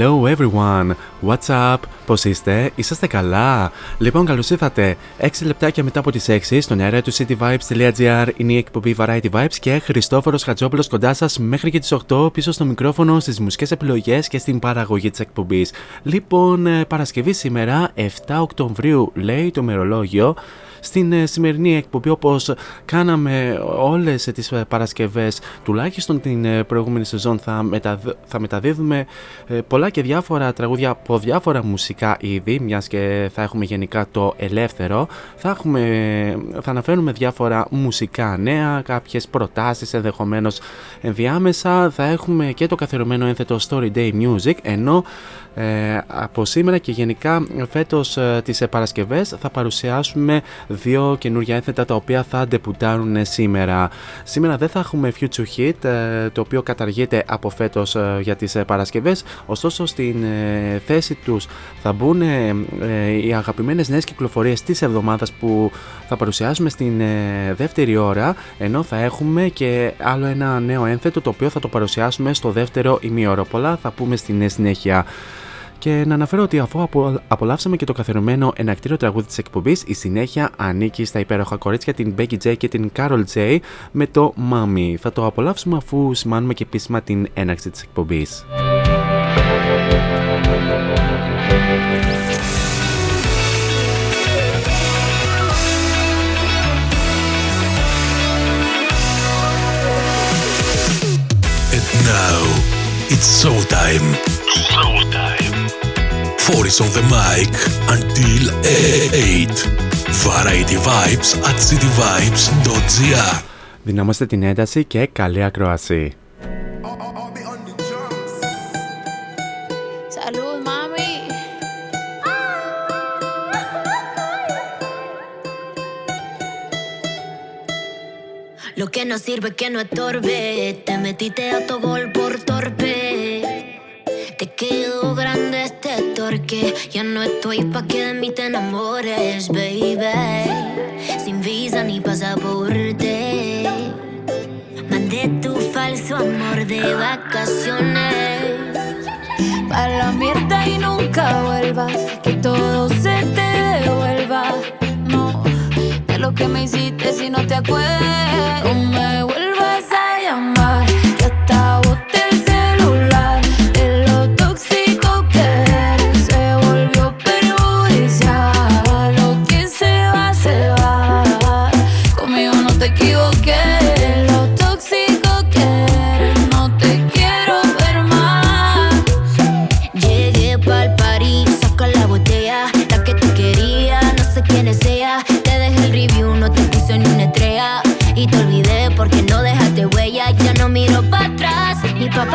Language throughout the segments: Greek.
Hello, hello everyone. What's up? Πώς είστε, είσαστε καλά; Λοιπόν, καλώς ήρθατε. 6 λεπτάκια μετά από τις 6 στον αέρα του cityvibes.gr είναι η εκπομπή Variety Vibes και Χριστόφορος Χατζόπουλος κοντά σας μέχρι και τις 8 πίσω στο μικρόφωνο, στις μουσικές επιλογές και στην παραγωγή της εκπομπής. Λοιπόν, ε, Παρασκευή σήμερα, 7 Οκτωβρίου, λέει το μερολόγιο. Στην ε, σημερινή εκπομπή όπως κάναμε όλες ε, τις ε, Παρασκευές τουλάχιστον την ε, προηγούμενη σεζόν θα, μεταδ- θα μεταδίδουμε ε, πολλά και διάφορα τραγούδια από διάφορα μουσικά είδη μιας και θα έχουμε γενικά το ελεύθερο. Θα, έχουμε, θα αναφέρουμε διάφορα μουσικά νέα κάποιες προτάσεις ενδεχομένως ενδιάμεσα. Θα έχουμε και το καθιερωμένο ένθετο Story Day Music ενώ ε, από σήμερα και γενικά φέτος ε, τις ε, Παρασκευές θα παρουσιάσουμε δύο καινούργια ένθετα τα οποία θα ντεπουτάρουν σήμερα. Σήμερα δεν θα έχουμε Future Hit ε, το οποίο καταργείται από φέτος ε, για τις ε, Παρασκευές ωστόσο στην ε, θέση τους θα μπουν ε, ε, οι αγαπημένες νέες κυκλοφορίες της εβδομάδας που θα παρουσιάσουμε στην ε, δεύτερη ώρα ενώ θα έχουμε και άλλο ένα νέο ένθετο το οποίο θα το παρουσιάσουμε στο δεύτερο ημίωρο. Πολλά θα πούμε στην ε, συνέχεια. Και να αναφέρω ότι αφού απολαύσαμε και το καθερωμένο ενακτήριο τραγούδι της εκπομπής, η συνέχεια ανήκει στα υπέροχα κορίτσια την Becky J και την Carol J με το Mami. Θα το απολαύσουμε αφού σημάνουμε και επίσημα την έναρξη της εκπομπής. And now it's show. Show time. 4 is on the mic until 8. Variety Vibes at cityvibes.gr Δυνάμαστε την ένταση και καλή ακρόαση. Lo que no sirve que no estorbe, te metiste a tu gol por torpe. Te quedó grande este torque. Ya no estoy pa' que de mí te enamores, baby. Sin visa ni pasaporte. Mandé tu falso amor de vacaciones. Pa' la mierda y nunca vuelvas. Que todo se te devuelva. No, de lo que me hiciste si no te acuerdas.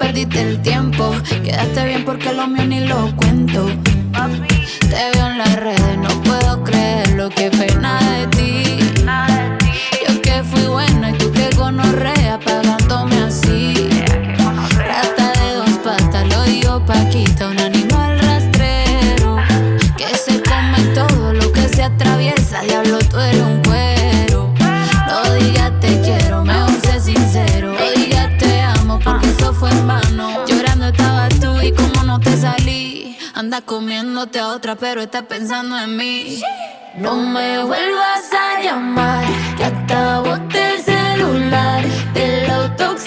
perdiste el tiempo. Quedaste bien porque lo mío ni lo cuento. Te buscándote a otra, pero estás pensando en mí. No me vuelvas a llamar, que acabo el celular del auto.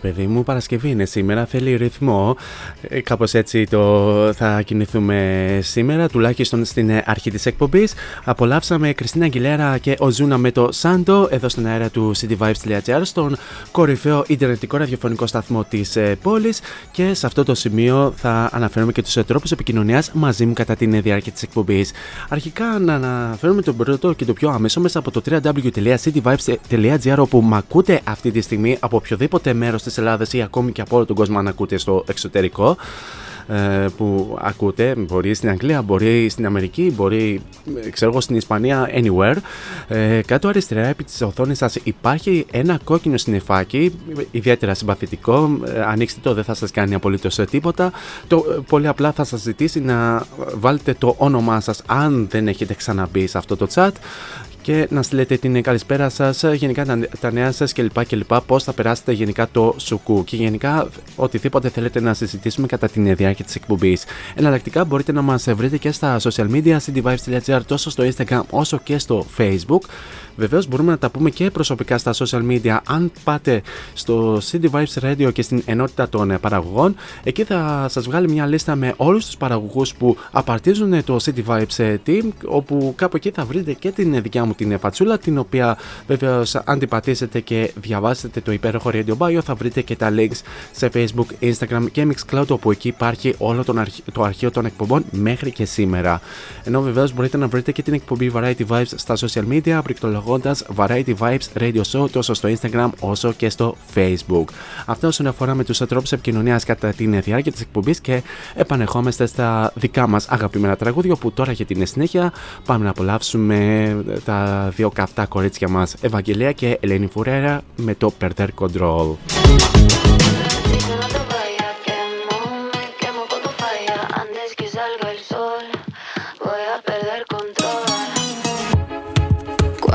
Παιδί μου, Παρασκευή είναι σήμερα, θέλει ρυθμό. Ε, κάπως έτσι το θα κινηθούμε σήμερα, τουλάχιστον στην αρχή της εκπομπής. Απολαύσαμε Κριστίνα Αγγιλέρα και ο Ζούνα με το Σάντο εδώ στην αέρα του cityvibes.gr στον κορυφαίο ιντερνετικό ραδιοφωνικό σταθμό της ε, πόλης και σε αυτό το σημείο θα αναφέρουμε και τους ε, τρόπους επικοινωνίας μαζί μου κατά την διάρκεια της εκπομπής. Αρχικά να αναφέρουμε το πρώτο και το πιο άμεσο μέσα από το www.cityvibes.gr όπου μ' ακούτε αυτή τη στιγμή από οποιοδήποτε μέρος της Ελλάδας ή ακόμη και από όλο τον κόσμο αν ακούτε στο εξωτερικό ε, που ακούτε, μπορεί στην Αγγλία, μπορεί στην Αμερική, μπορεί ξέρω εγώ στην Ισπανία, anywhere. Ε, κάτω αριστερά επί της οθόνης σας υπάρχει ένα κόκκινο συννεφάκι, ιδιαίτερα συμπαθητικό, ε, ανοίξτε το δεν θα σας κάνει απολύτως τίποτα. Το, πολύ απλά θα σας ζητήσει να βάλετε το όνομά σας αν δεν έχετε ξαναμπεί σε αυτό το chat και να στείλετε την καλησπέρα σας, γενικά τα, τα νέα σας κλπ. κλπ. Πώς θα περάσετε γενικά το σουκού και γενικά οτιδήποτε θέλετε να συζητήσουμε κατά την διάρκεια της εκπομπής. Εναλλακτικά μπορείτε να μας βρείτε και στα social media, cdvibes.gr τόσο στο Instagram όσο και στο Facebook. Βεβαίως μπορούμε να τα πούμε και προσωπικά στα social media. Αν πάτε στο CD Vibes Radio και στην ενότητα των παραγωγών, εκεί θα σας βγάλει μια λίστα με όλους τους παραγωγούς που απαρτίζουν το CD Vibes Team, όπου κάπου εκεί θα βρείτε και την δικιά μου την φατσούλα, την οποία βεβαίως αν την πατήσετε και διαβάσετε το υπέροχο Radio Bio, θα βρείτε και τα links σε Facebook, Instagram και Mixcloud, όπου εκεί υπάρχει όλο τον το αρχείο των εκπομπών μέχρι και σήμερα. Ενώ βεβαίως μπορείτε να βρείτε και την εκπομπή Variety Vibes στα social media, πληκτρολογώντα Variety Vibes Radio Show τόσο στο Instagram όσο και στο Facebook. Αυτό όσον αφορά με τους τρόπου επικοινωνίας κατά την διάρκεια της εκπομπής και επανεχόμαστε στα δικά μας αγαπημένα τραγούδια που τώρα για την συνέχεια πάμε να απολαύσουμε τα δύο καυτά κορίτσια μας Ευαγγελία και Ελένη Φουρέρα με το Perder Control.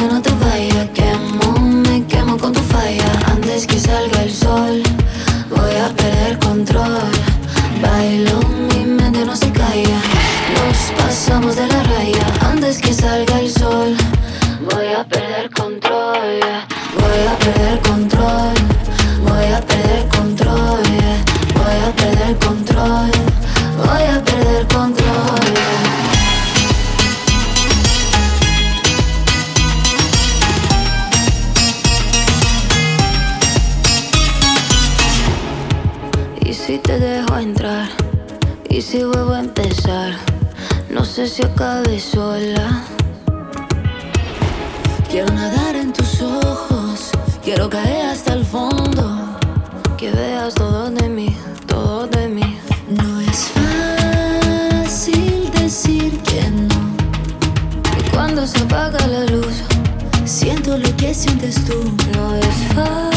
yo no te si acabe sola. Quiero nadar en tus ojos, quiero caer hasta el fondo, que veas todo de mí, todo de mí. No es fácil decir que no. Y cuando se apaga la luz, siento lo que sientes tú. No es fácil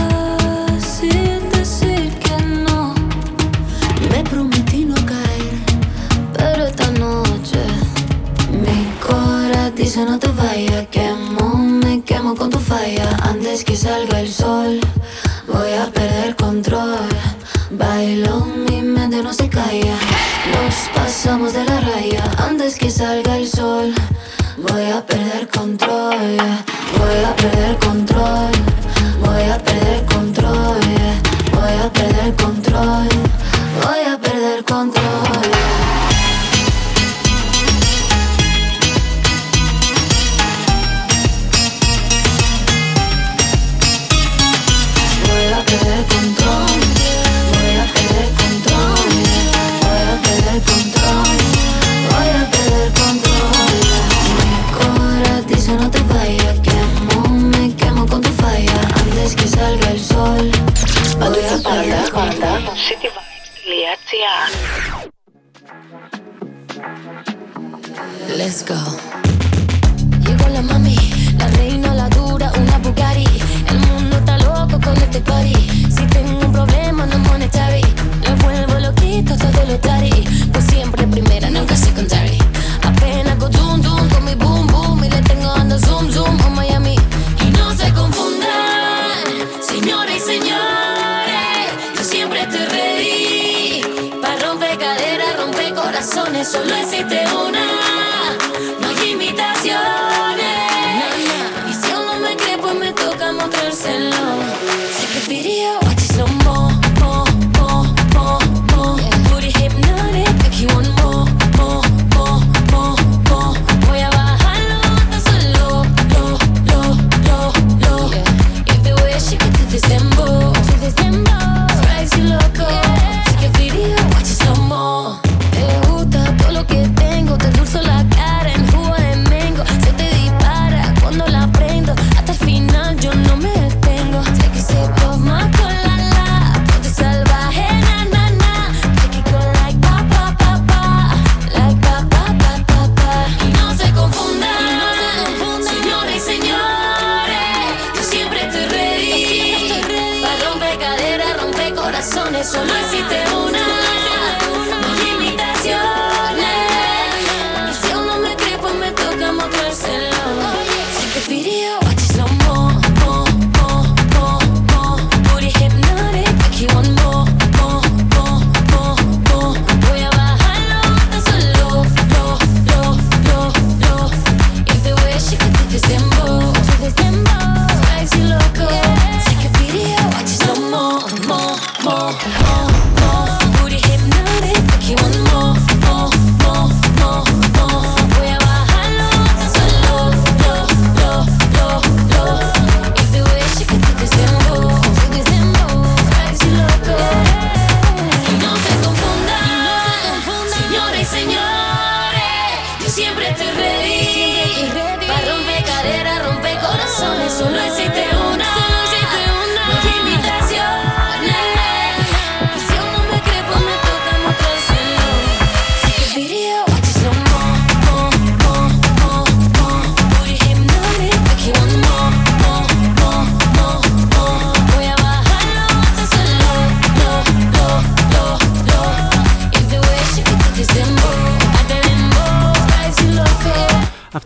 Antes que salga el sol, voy a perder control. Bailo, mi mente no se calla. Nos pasamos de la raya antes que salga el sol. Voy a perder control, voy a perder control, voy a perder control. Let's go.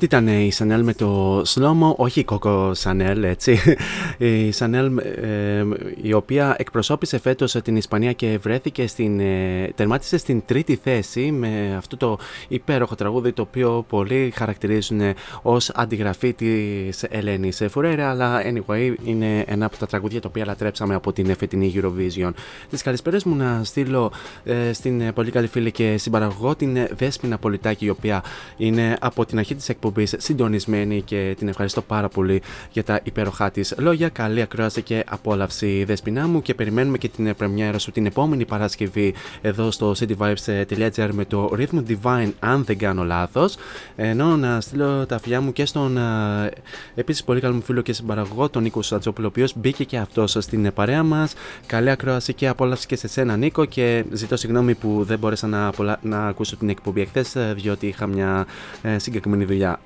Ήταν η Chanel με το Slomo, όχι η Coco Chanel, έτσι. Η Chanel ε, η οποία εκπροσώπησε φέτος την Ισπανία και βρέθηκε στην, ε, τερμάτισε στην τρίτη θέση με αυτό το υπέροχο τραγούδι το οποίο πολλοί χαρακτηρίζουν ως αντιγραφή της Ελένης Φουρέρα αλλά anyway είναι ένα από τα τραγούδια τα οποία λατρέψαμε από την φετινή Eurovision. Τις καλησπέρες μου να στείλω ε, στην πολύ καλή φίλη και συμπαραγωγό την Δέσποινα Πολιτάκη η οποία είναι από την αρχή της εκπομπής συντονισμένη και την ευχαριστώ πάρα πολύ για τα υπέροχά της λόγια. Καλή ακρόαση και απόλαυση, Δεσπινά μου. Και περιμένουμε και την πρεμιέρα σου την επόμενη Παρασκευή εδώ στο cityvibes.gr με το Rhythm Divine, αν δεν κάνω λάθος. Ενώ να στείλω τα φιλιά μου και στον επίσης πολύ καλό μου φίλο και συμπαραγωγό, τον Νίκο Σατζόπουλο, ο οποίος μπήκε και αυτός στην παρέα μας. Καλή ακρόαση και απόλαυση και σε σένα, Νίκο. Και ζητώ συγγνώμη που δεν μπόρεσα να, απολα... να ακούσω την εκπομπή εχθές, διότι είχα μια ε, συγκεκριμένη δουλειά.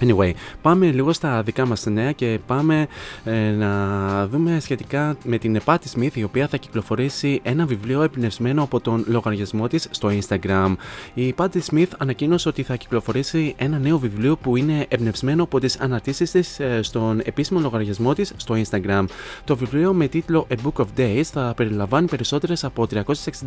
Anyway, πάμε λίγο στα δικά μας νέα και πάμε ε, να δούμε σχετικά με την Πάτη Smith η οποία θα κυκλοφορήσει ένα βιβλίο εμπνευσμένο από τον λογαριασμό της στο Instagram. Η Πάτη Smith ανακοίνωσε ότι θα κυκλοφορήσει ένα νέο βιβλίο που είναι εμπνευσμένο από τις αναρτήσεις της ε, στον επίσημο λογαριασμό της στο Instagram. Το βιβλίο με τίτλο A Book of Days θα περιλαμβάνει περισσότερες από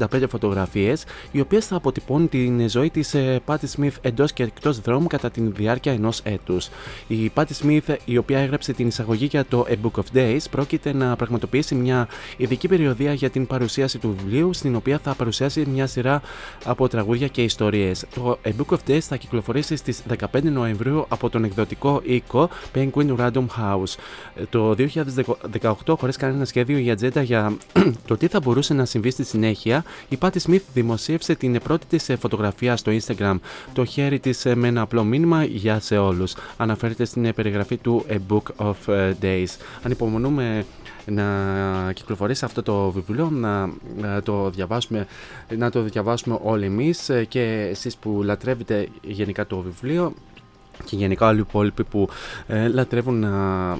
365 φωτογραφίες οι οποίες θα αποτυπώνουν την ζωή της ε, Πάτη Smith εντός και εκτός δρόμου κατά τη διάρκεια ενός έτους. Η Patti Smith, η οποία έγραψε την εισαγωγή για το A Book of Days, πρόκειται να πραγματοποιήσει μια ειδική περιοδία για την παρουσίαση του βιβλίου, στην οποία θα παρουσιάσει μια σειρά από τραγούδια και ιστορίες. Το A Book of Days θα κυκλοφορήσει στις 15 Νοεμβρίου από τον εκδοτικό οίκο Penguin Random House. Το 2018, χωρίς κανένα σχέδιο ή ατζέντα για το τι θα μπορούσε να συμβεί στη συνέχεια, η Patti Smith δημοσίευσε την πρώτη της φωτογραφία στο Instagram, το χέρι της με ένα απλό μήνυμα για σε όλους άλλους. Αναφέρεται στην περιγραφή του A Book of ε, Days. Ανυπομονούμε να κυκλοφορήσει αυτό το βιβλίο, να ε, το διαβάσουμε, να το διαβάσουμε όλοι εμείς ε, και εσείς που λατρεύετε γενικά το βιβλίο και γενικά όλοι οι υπόλοιποι που λατρεύουν να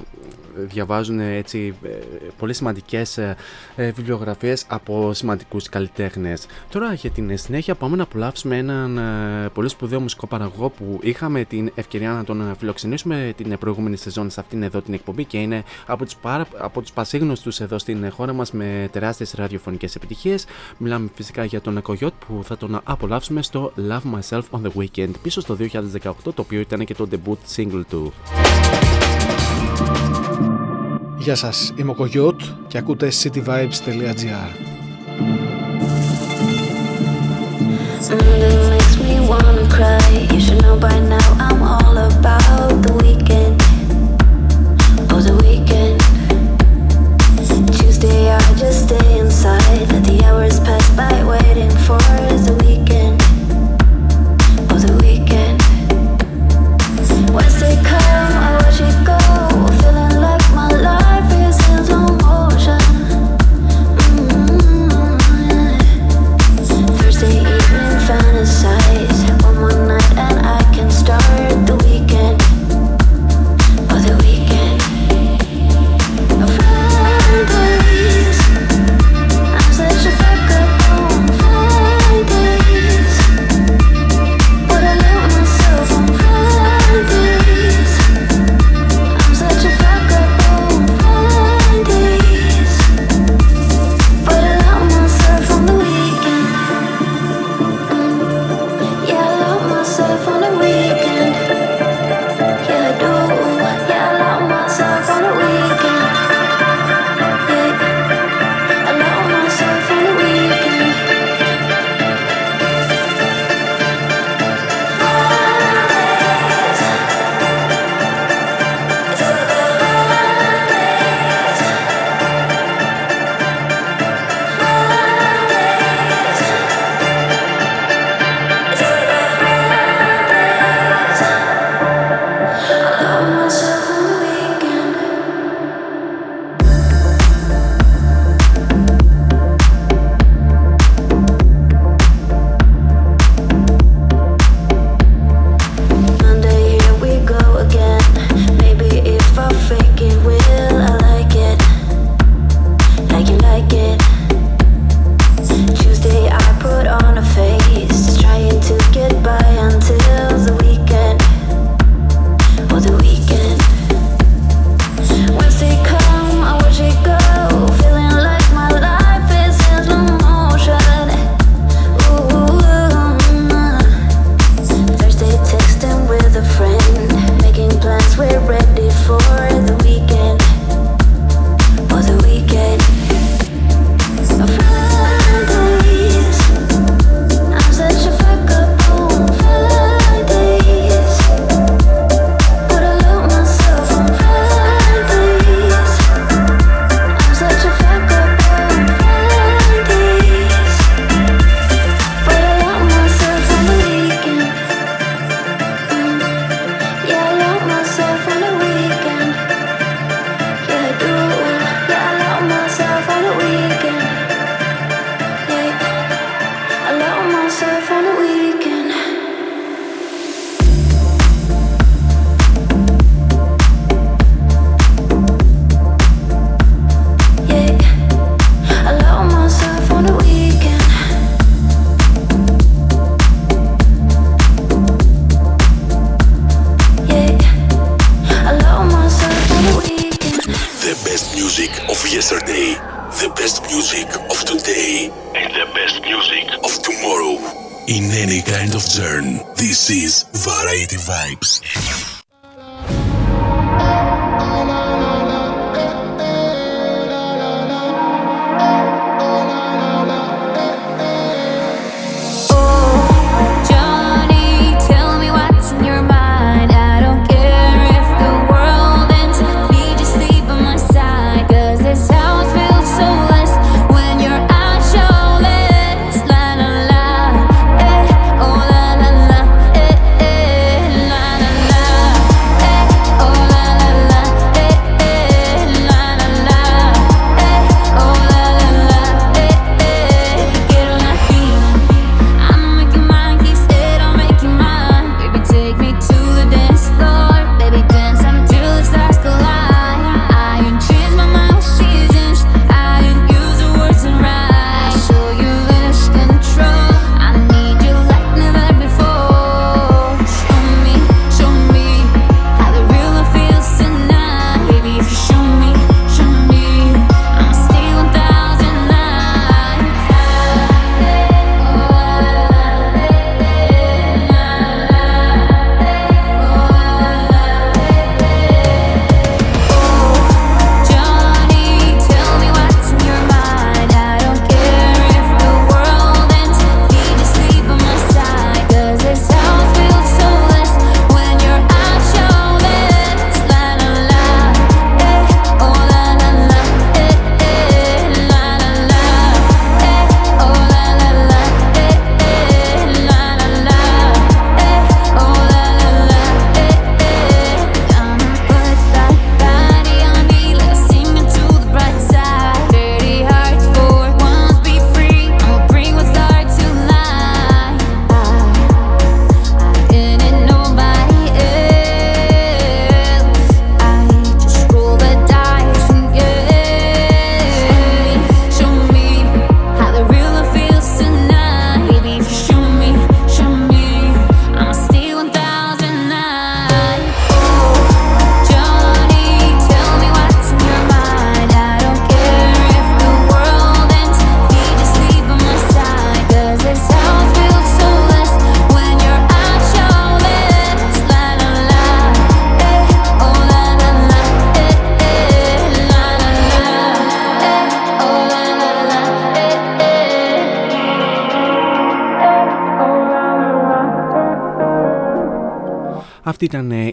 διαβάζουν ε, έτσι ε, πολύ σημαντικές ε, βιβλιογραφίες από σημαντικούς καλλιτέχνες. Τώρα για την συνέχεια πάμε να απολαύσουμε έναν πολύ σπουδαίο μουσικό παραγωγό που είχαμε την ευκαιρία να τον φιλοξενήσουμε την προηγούμενη σεζόν σε αυτήν εδώ την εκπομπή και είναι από τους, παρα... από τους πασίγνωστους εδώ στην χώρα μας με τεράστιες ραδιοφωνικές επιτυχίες. Μιλάμε φυσικά για τον Κογιότ που θα τον απολαύσουμε στο Love Myself on the Weekend πίσω στο 2018 το οποίο ήταν και το debut single του. Γεια σας, είμαι ο Κογιώτ και ακούτε cityvibes.gr Something makes me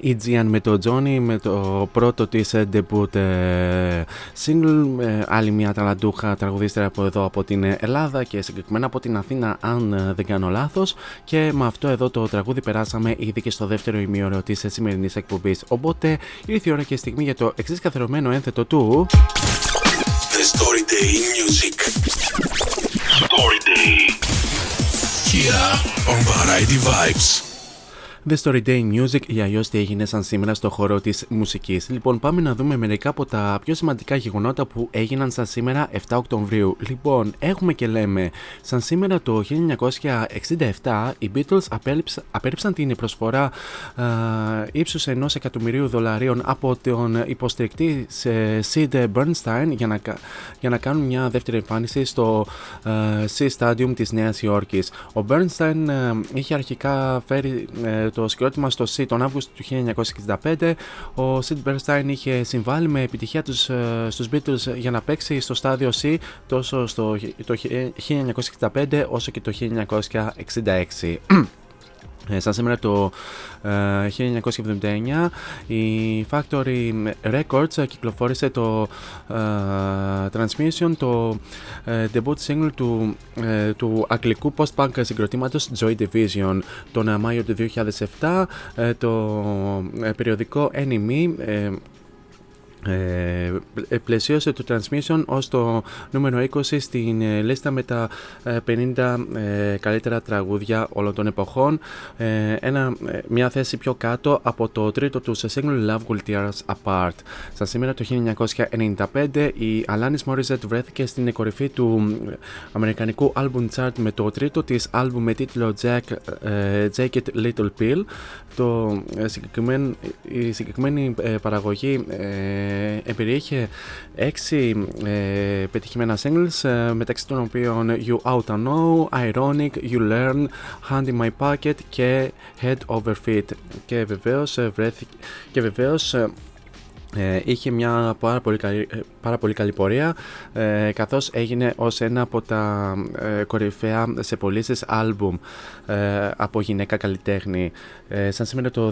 ήταν ε, η Gian με το Johnny με το πρώτο της ε, debut ε, single. Άλλη μια ταλαντούχα τραγουδίστρια από εδώ από την Ελλάδα και συγκεκριμένα από την Αθήνα αν δεν κάνω λάθος και με αυτό εδώ το τραγούδι περάσαμε ήδη και στο δεύτερο ημίωρο της σημερινής εκπομπής. Οπότε ήρθε η ώρα και η στιγμή για το εξής καθερωμένο ένθετο του... The Story Day Music Story Day Here on Variety Vibes The Story Day Music ή αλλιώς τι έγινε σαν σήμερα στο χώρο της μουσικής. Λοιπόν, πάμε να δούμε μερικά από τα πιο σημαντικά γεγονότα που έγιναν σαν σήμερα 7 Οκτωβρίου. Λοιπόν, έχουμε και λέμε, σαν σήμερα το 1967 οι Beatles απέρριψαν την προσφορά ύψους ενός εκατομμυρίου δολαρίων από τον υποστηρικτή Sid Bernstein για να, για να κάνουν μια δεύτερη εμφάνιση στο Sea Stadium της Νέας Υόρκης. Ο Bernstein είχε αρχικά φέρει ε, το συγκρότημα στο C τον Αύγουστο του 1965. Ο Sid Bernstein είχε συμβάλει με επιτυχία τους, ε, στους Beatles για να παίξει στο στάδιο C τόσο στο, το 1965 όσο και το 1966. Ε, σαν σήμερα το 1979 ε, η Factory Records κυκλοφόρησε το ε, Transmission, το debut single του, του αγγλικού post-punk συγκροτήματος Joy Division τον Μάιο του 2007 το περιοδικό Enemy ε, ε, πλαισίωσε το Transmission ως το νούμερο 20 στην ε, λίστα με τα 50 ε, καλύτερα τραγούδια όλων των εποχών. Ένα, μια θέση πιο κάτω από το τρίτο του σε single Love Will Tear Us Apart. Στα σήμερα το 1995 η Alanis Morissette βρέθηκε στην κορυφή του αμερικανικού album chart με το τρίτο της album με τίτλο Jack, Jack It Little Pill. Το, η συγκεκριμένη παραγωγή ε, περιείχε έξι ε, πετυχημένα singles ε, μεταξύ των οποίων You Out I Know, Ironic, You Learn, Hand in My Pocket και Head Over Feet. Και βεβαίως, ε, βρέθηκε, και βεβαίως ε, είχε μια πάρα πολύ καλή, ε, πάρα πολύ καλή πορεία ε, καθώς έγινε ως ένα από τα ε, κορυφαία σε πωλήσεις άλμπουμ ε, από γυναίκα καλλιτέχνη. σαν σήμερα το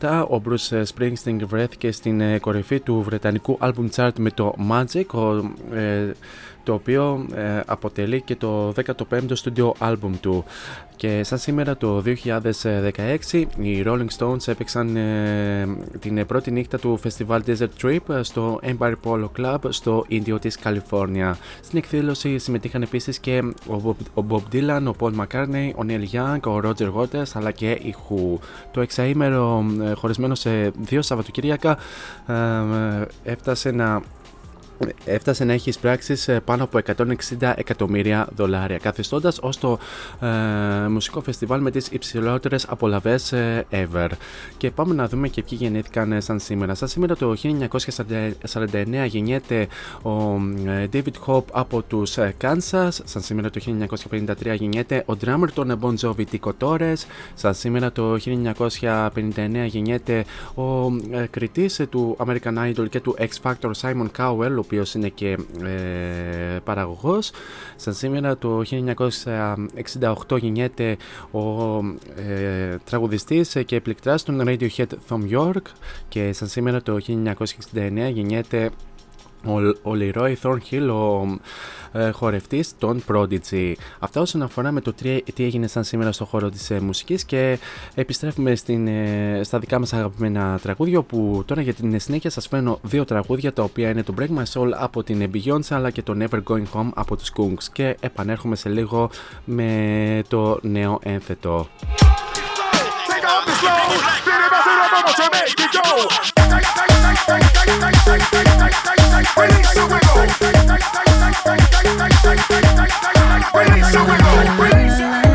2007 ο Bruce Springsteen βρέθηκε στην κορυφή του βρετανικού άλμπουμ chart με το Magic το οποίο αποτελεί και το 15ο studio album του. Και σαν σήμερα το 2016 οι Rolling Stones έπαιξαν ε, την πρώτη νύχτα του φεστιβάλ Desert Trip στο Empire Polo Club στο Ίνδιο της Καλιφόρνια. Στην εκδήλωση συμμετείχαν επίσης και ο Bob Dylan, ο Paul McCartney, ο Neil Young, ο Roger Waters αλλά και η Who. Το εξαήμερο ε, χωρισμένο σε δύο Σαββατοκύριακα ε, έφτασε να έφτασε να έχει εισπράξει πάνω από 160 εκατομμύρια δολάρια, καθιστώντας ως το ε, μουσικό φεστιβάλ με τις υψηλότερες απολαυές ε, ever. Και πάμε να δούμε και ποιοι γεννήθηκαν ε, σαν σήμερα. Σαν σήμερα το 1949 γεννιέται ο ε, David Hope από τους Kansas. Σαν σήμερα το 1953 γεννιέται ο drummer των Bon Jovi Tico Torres. Σαν σήμερα το 1959 γεννιέται ο ε, κριτής του American Idol και του X Factor Simon Cowell, οποίος είναι και ε, παραγωγός. Σαν σήμερα το 1968 γεννιέται ο ε, τραγουδιστής και επληκτράς των Radiohead Thom York και σαν σήμερα το 1969 γεννιέται ο, ο Leroy Thornhill, ο ε, χορευτής των Prodigy. Αυτά όσον αφορά με το τι, έγινε σαν σήμερα στο χώρο της ε, μουσικής και επιστρέφουμε στην, ε, στα δικά μας αγαπημένα τραγούδια που τώρα για την συνέχεια σας φέρνω δύο τραγούδια τα οποία είναι το Break My Soul από την Beyoncé αλλά και το Never Going Home από τους Kungs και επανέρχομαι σε λίγο με το νέο ένθετο. up the slow. Then it messes up, I'm to make it go. Release the wiggle. Release the wiggle. Release the wiggle.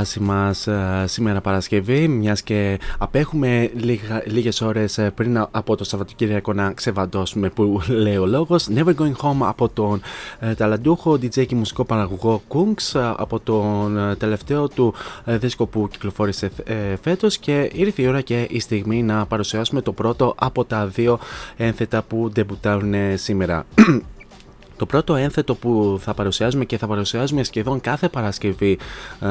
Φάση μας ε, σήμερα Παρασκευή, μιας και απέχουμε λίγα, λίγες ώρες ε, πριν από το Σαββατοκύριακο να ξεβαντώσουμε που λέει ο λόγος. Never Going Home από τον ε, ταλαντούχο DJ και μουσικό παραγωγό Kungs, ε, από τον ε, τελευταίο του ε, δίσκο που κυκλοφόρησε ε, φέτος και ήρθε η ώρα και η στιγμή να παρουσιάσουμε το πρώτο από τα δύο ένθετα που ντεμπουτάρουν σήμερα. Το πρώτο ένθετο που θα παρουσιάζουμε και θα παρουσιάζουμε σχεδόν κάθε Παρασκευή ε,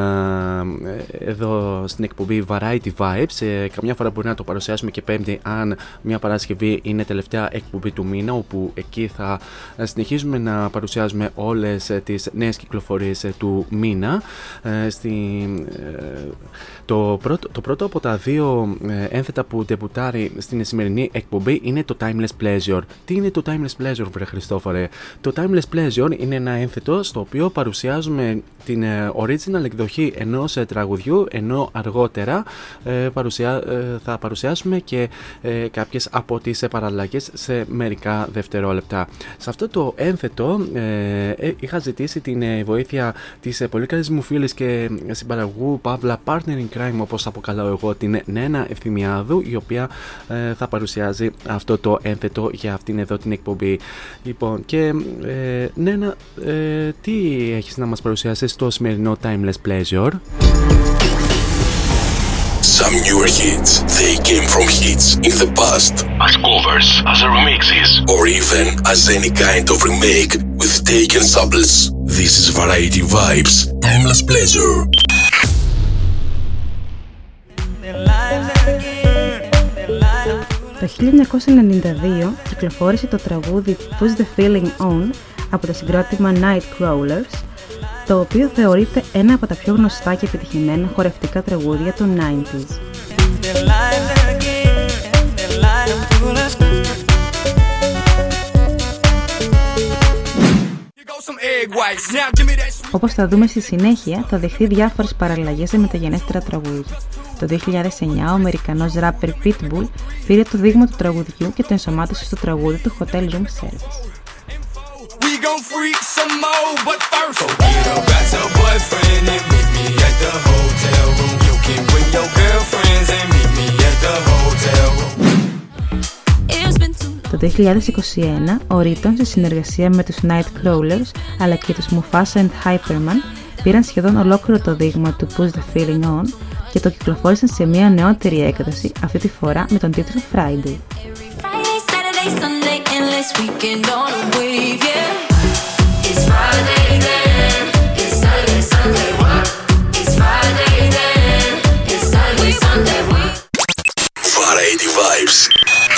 εδώ στην εκπομπή Variety Vibes. Ε, καμιά φορά μπορεί να το παρουσιάσουμε και Πέμπτη, αν μια Παρασκευή είναι τελευταία εκπομπή του μήνα, όπου εκεί θα συνεχίζουμε να παρουσιάζουμε όλες ε, τις νέες κυκλοφορίες ε, του μήνα. Ε, στη, ε, το, πρώτο, το πρώτο από τα δύο ε, ένθετα που ντεμπουτάρει στην σημερινή εκπομπή είναι το Timeless Pleasure. Τι είναι το Timeless Pleasure, βρε Χριστόφορε; Το Timeless Pleasure είναι ένα ένθετο στο οποίο παρουσιάζουμε την ε, original εκδοχή ενός ε, τραγουδιού ενώ αργότερα ε, παρουσιά, ε, θα παρουσιάσουμε και ε, κάποιες από τις ε, παραλλαγές σε μερικά δευτερόλεπτα. Σε αυτό το ένθετο ε, ε, είχα ζητήσει την ε, βοήθεια της ε, πολύ καλής μου φίλης και ε, συμπαραγωγού Παύλα Partner in Crime όπως αποκαλάω εγώ την Νένα Ευθυμιάδου η οποία ε, θα παρουσιάζει αυτό το ένθετο για αυτήν εδώ την εκπομπή. Λοιπόν και ε, Νένα ε, τι έχεις να μας παρουσιάσεις στο σημερινό Timeless Pleasure. Some newer hits, they came from hits in the past. As covers, as remixes. Or even as any kind of remake with taken samples. This is Variety Vibes, Timeless Pleasure. 1992 κυκλοφόρησε το τραγούδι Push the Feeling On από το συγκρότημα Nightcrawlers, το οποίο θεωρείται ένα από τα πιο γνωστά και επιτυχημένα χορευτικά τραγούδια των 90s. Όπως θα δούμε στη συνέχεια, θα δεχθεί διάφορες παραλλαγές σε μεταγενέστερα τραγούδια. Το 2009 ο Αμερικανός ράπερ Pitbull πήρε το δείγμα του τραγουδιού και το ενσωμάτωσε στο τραγούδι του Hotel Room Service. We Το 2021, ο Ρίτον σε συνεργασία με τους Nightcrawlers αλλά και τους Mufasa and Hyperman πήραν σχεδόν ολόκληρο το δείγμα του Push the Feeling On και το κυκλοφόρησαν σε μια νεότερη έκδοση, αυτή τη φορά με τον τίτλο Friday. Friday, Saturday, Sunday, endless weekend on a wave, yeah. It's Friday then, it's Saturday, Sunday, what? It's Friday then, it's Saturday, Sunday, what? Variety Vibes,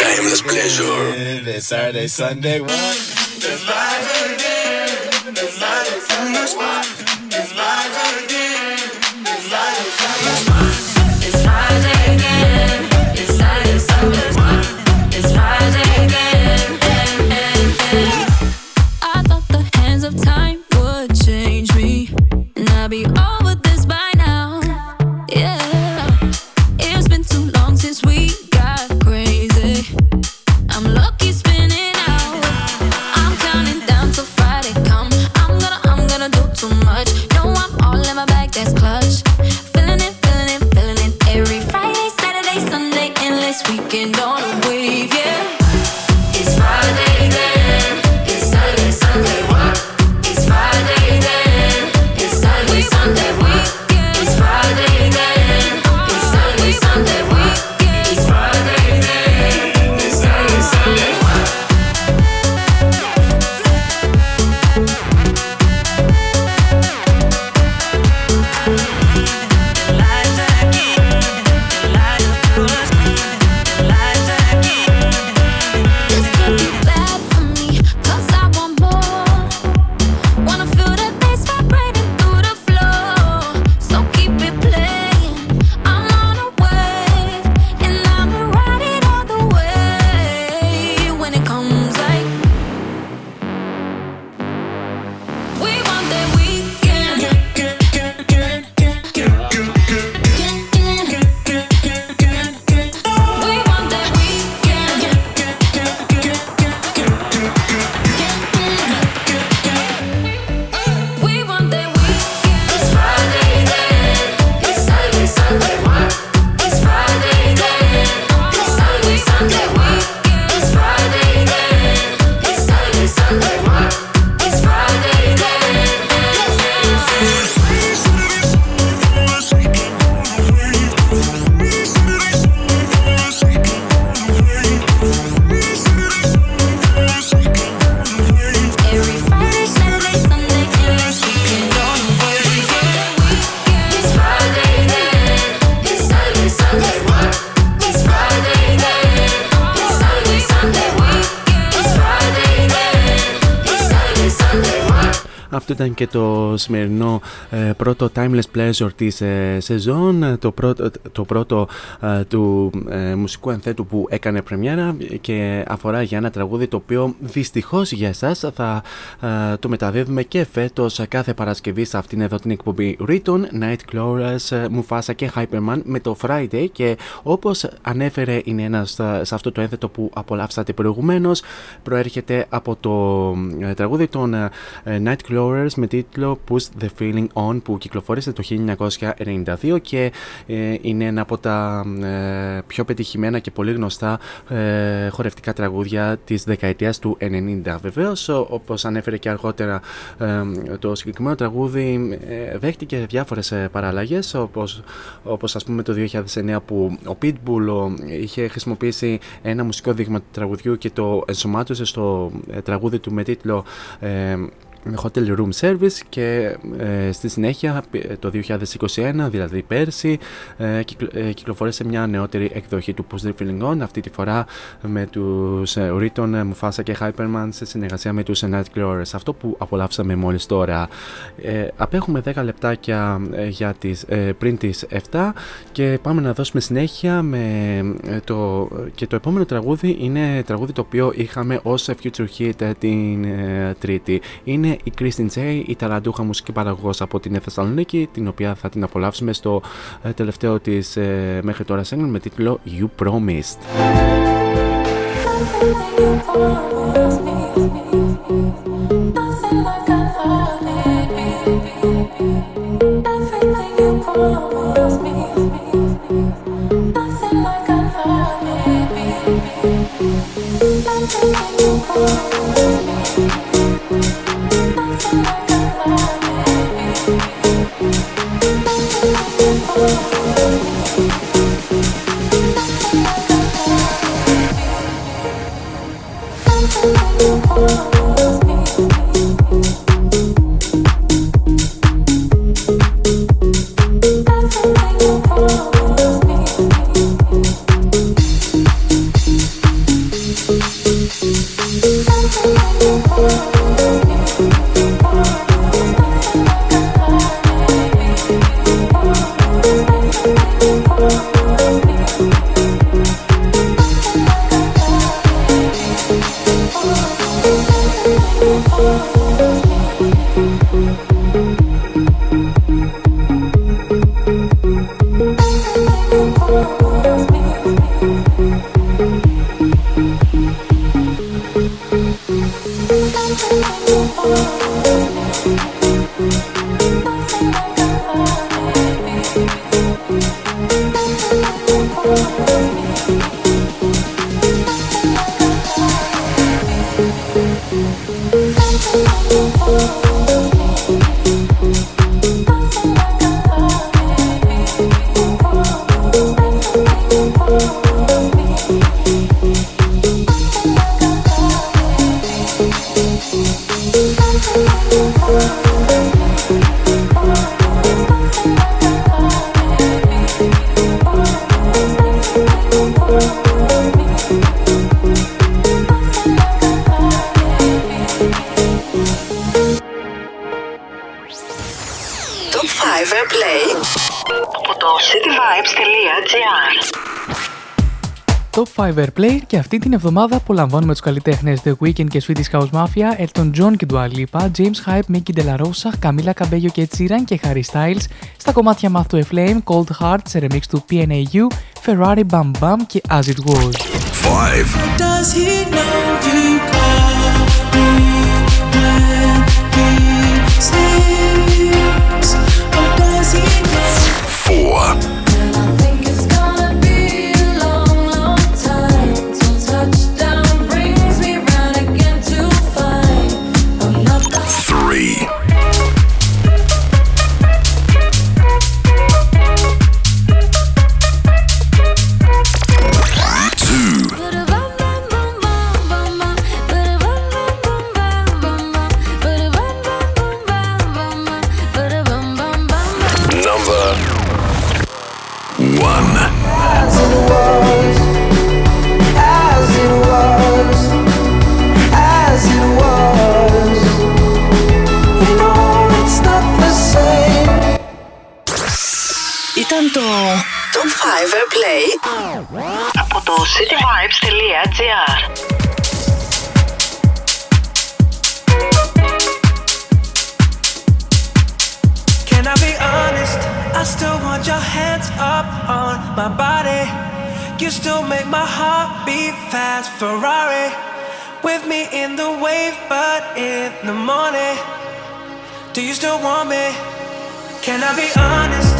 Timeless Pleasure. It's Saturday, Sunday, what? Ήταν και το σημερινό ε, πρώτο Timeless Pleasure της ε, σεζόν, το πρώτο, το πρώτο ε, του μουσικού ενθέτου που έκανε πρεμιέρα και αφορά για ένα τραγούδι το οποίο δυστυχώς για εσάς θα το μεταδίδουμε και φέτος κάθε Παρασκευή σε αυτήν εδώ την εκπομπή. Riton, Nightcrawlers, Mufasa και Hyperman με το Friday και όπως ανέφερε είναι ένας σε αυτό το ένθετο που απολαύσατε προηγουμένως προέρχεται από το τραγούδι των Nightcrawlers με τίτλο Push the Feeling On που κυκλοφόρησε το 1992 και ε, είναι ένα από τα ε, πιο πετυχημένα και πολύ γνωστά ε, χορευτικά τραγούδια της δεκαετίας του 90. Βεβαίως, όπως ανέφερε και αργότερα το συγκεκριμένο τραγούδι δέχτηκε διάφορες παραλλαγές όπως, όπως ας πούμε το 2009 που ο Pitbull είχε χρησιμοποιήσει ένα μουσικό δείγμα του τραγουδιού και το ενσωμάτωσε στο τραγούδι του με τίτλο Hotel Room Service και ε, στη συνέχεια το 2021, δηλαδή πέρσι, ε, ε, κυκλοφόρησε μια νεότερη εκδοχή του Push the Feeling On, αυτή τη φορά με τους ε, Riton, Mufasa και Hyperman σε συνεργασία με τους Nightcrawlers. Αυτό που απολαύσαμε μόλις τώρα. Ε, απέχουμε 10 λεπτάκια για τις, πριν τις 7 και πάμε να δώσουμε συνέχεια με το, και το επόμενο τραγούδι είναι τραγούδι το οποίο είχαμε ως future hit την Τρίτη. Είναι η Kristen J, η ταλαντούχα μουσική παραγωγός από την Θεσσαλονίκη, την οποία θα την απολαύσουμε στο ε, τελευταίο της ε, μέχρι τώρα single με τίτλο You Promised. Και αυτή την εβδομάδα απολαμβάνουμε τους καλλιτέχνες The Weeknd και Swedish House Mafia, Elton John και Dua Lipa, James Hype, Mickey De La Rosa, Camila Cabello και Sheeran και Harry Styles στα κομμάτια Math to a Flame, Cold Heart σε remix του PNAU, Ferrari Bam Bam και As It Was. 5 Four. το Top 5 Airplay από το cityvibes.gr Can I be honest? I still want your hands up on my body. You still make my heart beat fast. Ferrari with me in the wave, but in the morning. Do you still want me? Can I be honest?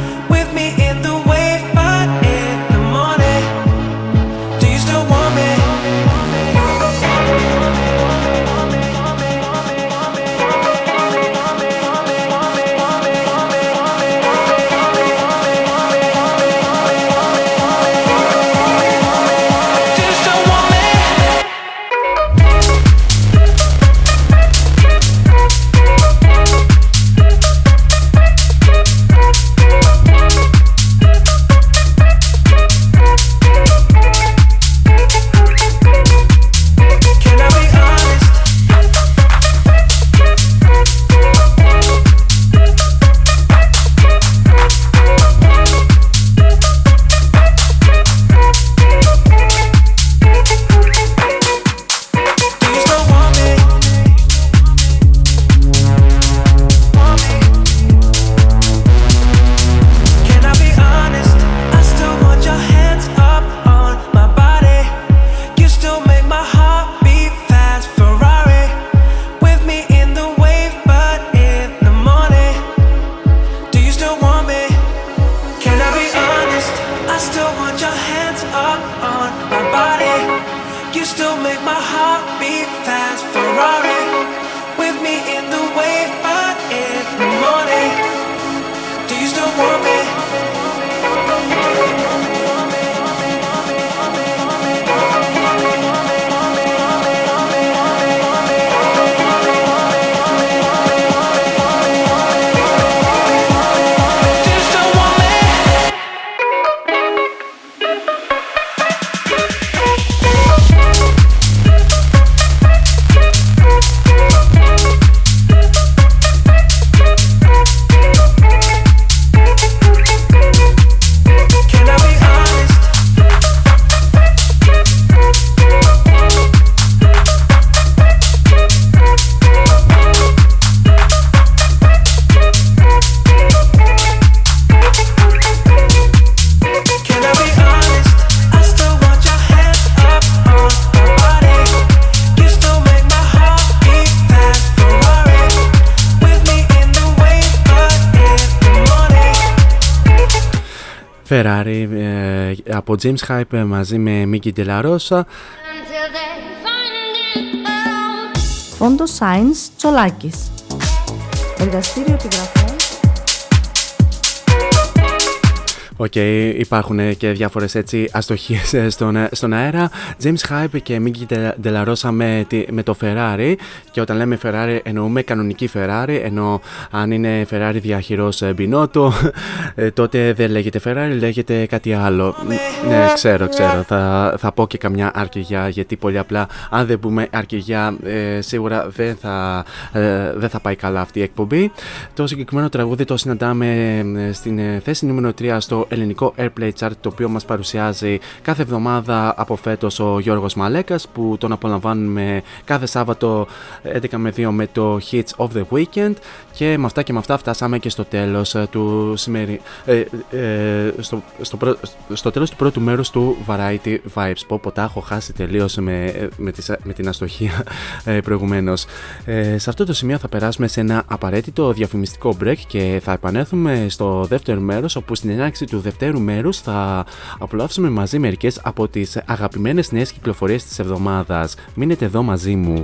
James Hype ε, μαζί με Miggy Dela Rosa. Photo Signs Τσολάκης. Εργαστήριο επιγραφών. Οκ, υπάρχουν και διάφορες έτσι αστοχίες στον, στον αέρα. James Hype και Miggy Dela Rosa με, τη- με το Ferrari. Και όταν λέμε Ferrari εννοούμε κανονική Ferrari. Ενώ αν είναι Ferrari διά χειρός Binotto, ε, τότε δεν λέγεται Ferrari, λέγεται κάτι άλλο. Ναι, ξέρω, ξέρω. Θα, θα πω και καμιά αρκηγιά γιατί πολύ απλά αν δεν πούμε αρκηγιά ε, σίγουρα δεν θα, ε, δεν θα πάει καλά αυτή η εκπομπή. Το συγκεκριμένο τραγούδι το συναντάμε ε, στην ε, θέση νούμερο 3 στο ελληνικό Airplay Chart το οποίο μας παρουσιάζει κάθε εβδομάδα από φέτος ο Γιώργος Μαλέκας που τον απολαμβάνουμε κάθε Σάββατο 11 με 2 με το Hits of the Weekend και με αυτά και με αυτά φτάσαμε και στο τέλος ε, του σημερι... ε, ε, στο, στο, πρω- στο τέλος του πρώτου μέρους του Variety Vibes πω πω τα έχω χάσει τελείως με, με, τις- με την αστοχία ε, προηγουμένως ε, σε αυτό το σημείο θα περάσουμε σε ένα απαραίτητο διαφημιστικό break και θα επανέλθουμε στο δεύτερο μέρος όπου στην έναρξη του δευτέρου μέρους θα απολαύσουμε μαζί μερικές από τις αγαπημένες νέες κυκλοφορίες της εβδομάδας. Μείνετε εδώ μαζί μου.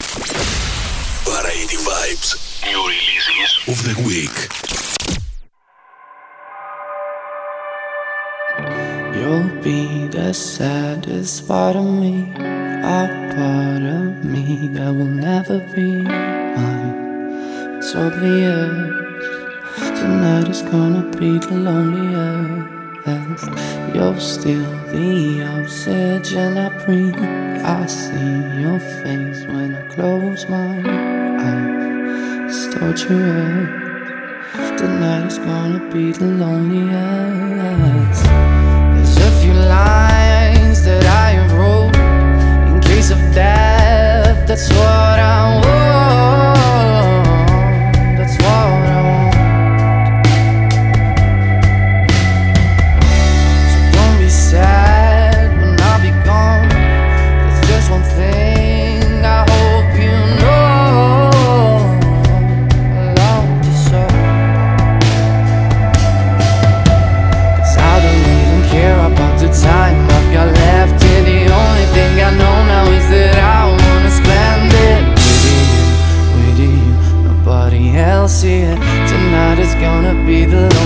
Variety Vibes. New releases of the week. You'll be the saddest part of me, a part of me that will never be mine. It's obvious tonight is gonna be the loneliest past. You're still the oxygen I breathe. I see your face when I close my eyes. It's torturous. Tonight is gonna be the loneliest. There's a few lines that I have wrote in case of death. That's what I want. That's what I want. gonna be the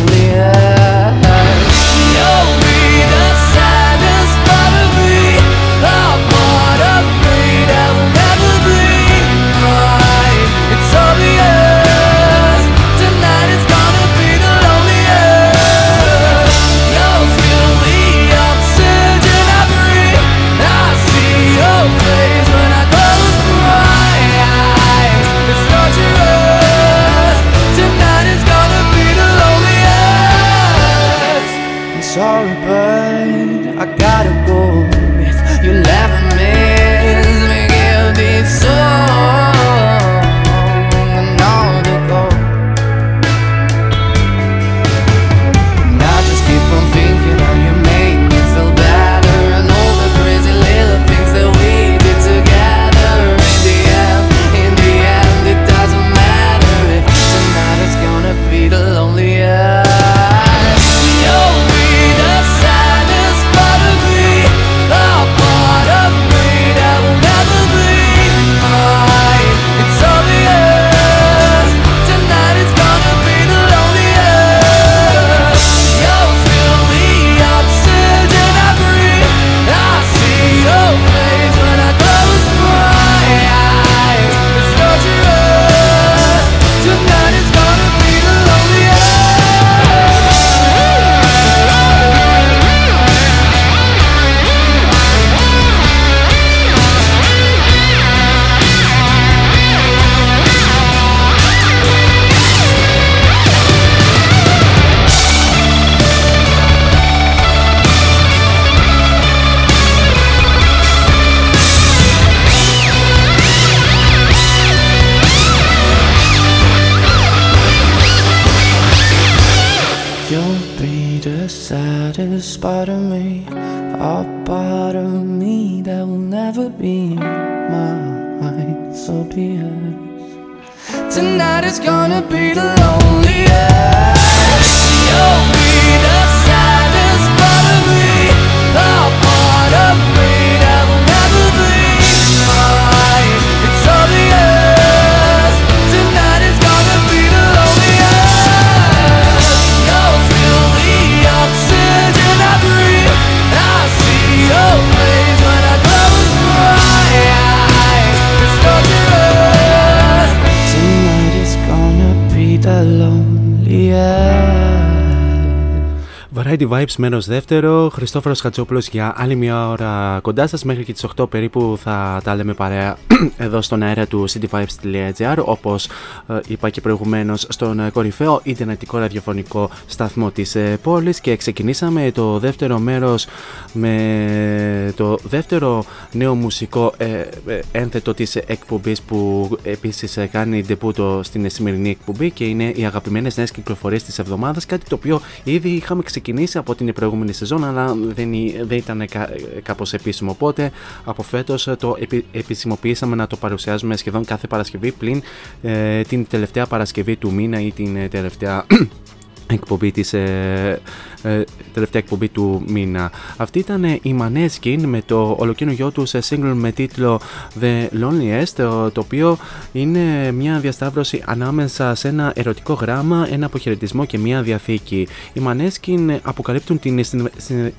Variety Vibes μέρο δεύτερο. Χριστόφορος Χατζόπουλος για άλλη μια ώρα κοντά σας. Μέχρι και τις 8 περίπου θα τα λέμε παρέα εδώ στον αέρα του cityvibes.gr. Όπως ε, είπα και προηγουμένως στον ε, κορυφαίο Ιντερνετικό ραδιοφωνικό σταθμό της ε, πόλης. Και ξεκινήσαμε το δεύτερο μέρος με το δεύτερο νέο μουσικό ένθετο της εκπομπής που επίσης κάνει ντεπούτο στην σημερινή εκπομπή και είναι οι αγαπημένες νέες κυκλοφορίες της εβδομάδας. Κάτι το οποίο ήδη είχαμε ξεκινήσει από την προηγούμενη σεζόν, αλλά δεν, δεν ήταν κα, κάπως επίσημο. Οπότε από φέτος το επι, επισημοποιήσαμε να το παρουσιάζουμε σχεδόν κάθε Παρασκευή πλην ε, την τελευταία Παρασκευή του μήνα ή την ε, τελευταία εκπομπή της, ε, ε, τελευταία εκπομπή του μήνα. Αυτή ήταν η Maneskin με το ολοκαινούργιο τους σε single με τίτλο The Loneliest, το, το οποίο είναι μια διασταύρωση ανάμεσα σε ένα ερωτικό γράμμα, ένα αποχαιρετισμό και μια διαθήκη. Οι Maneskin αποκαλύπτουν την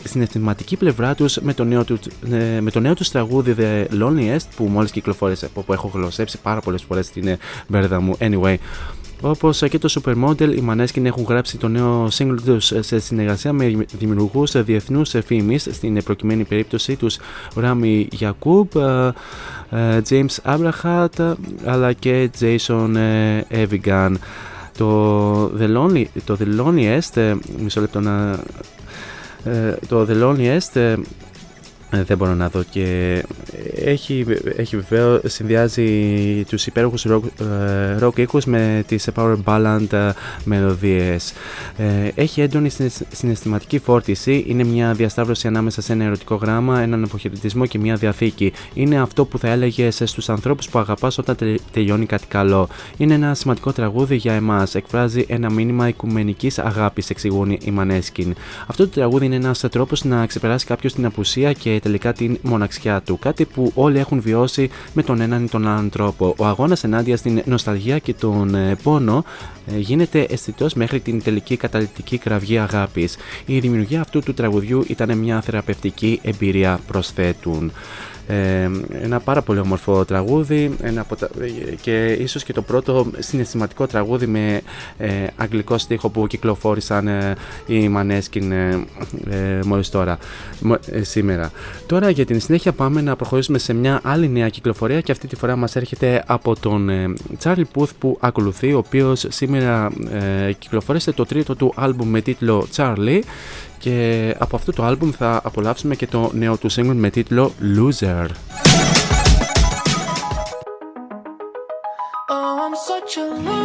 συναισθηματική πλευρά τους με το νέο, τους, ε, με το νέο τους τραγούδι The Loneliest που μόλις κυκλοφόρησε, που έχω γλωσσέψει πάρα πολλές φορές στην μπέρδα μου. Anyway, Όπως και το Supermodel, οι Maneskin έχουν γράψει το νέο single τους σε συνεργασία με δημιουργούς διεθνούς φήμης, στην προκειμένη περίπτωση τους Ράμι Γιακούμπ, James Abrahat αλλά και Jason Evigan. Το The, Lonely, το The Loneliest, μισό λεπτό να. Το The Loneliest ε, δεν μπορώ να δω και έχει, έχει βεβαίως συνδυάζει τους υπέροχους rock, ε, rock ήχους με τις power ballad ε, μελωδίες. Έχει έντονη συναισθηματική φόρτιση είναι μια διασταύρωση ανάμεσα σε ένα ερωτικό γράμμα έναν αποχαιρετισμό και μια διαθήκη. Είναι αυτό που θα έλεγε στους ανθρώπους που αγαπάς όταν τελειώνει κάτι καλό. Είναι ένα σημαντικό τραγούδι για εμάς. Εκφράζει ένα μήνυμα οικουμενικής αγάπης εξηγούν οι Maneskin αυτό το τραγούδι είναι ένας τρόπος να ξεπεράσει κάποιος την απουσία και τελικά την μοναξιά του. Κάτι που όλοι έχουν βιώσει με τον έναν ή τον άλλον τρόπο. Ο αγώνας ενάντια στην νοσταλγία και τον ε, πόνο ε, γίνεται αισθητός μέχρι την τελική καταληκτική κραυγή αγάπης. Η δημιουργία αυτού του τραγουδιού ήταν μια θεραπευτική εμπειρία, προσθέτουν. Ε, ένα πάρα πολύ όμορφο τραγούδι ένα από τα, και ίσως και το πρώτο συναισθηματικό τραγούδι με ε, αγγλικό στίχο που κυκλοφόρησαν ε, οι Maneskin ε, ε, μόλις τώρα ε, σήμερα. Τώρα για την συνέχεια πάμε να προχωρήσουμε σε μια άλλη νέα κυκλοφορία και αυτή τη φορά μας έρχεται από τον Charlie Puth που ακολουθεί ο οποίος σήμερα κυκλοφόρησε το τρίτο του άλμπουμ με τίτλο Charlie και από αυτό το άλμπουμ θα απολαύσουμε και το νέο του single με τίτλο Loser. Oh, I'm such a loser.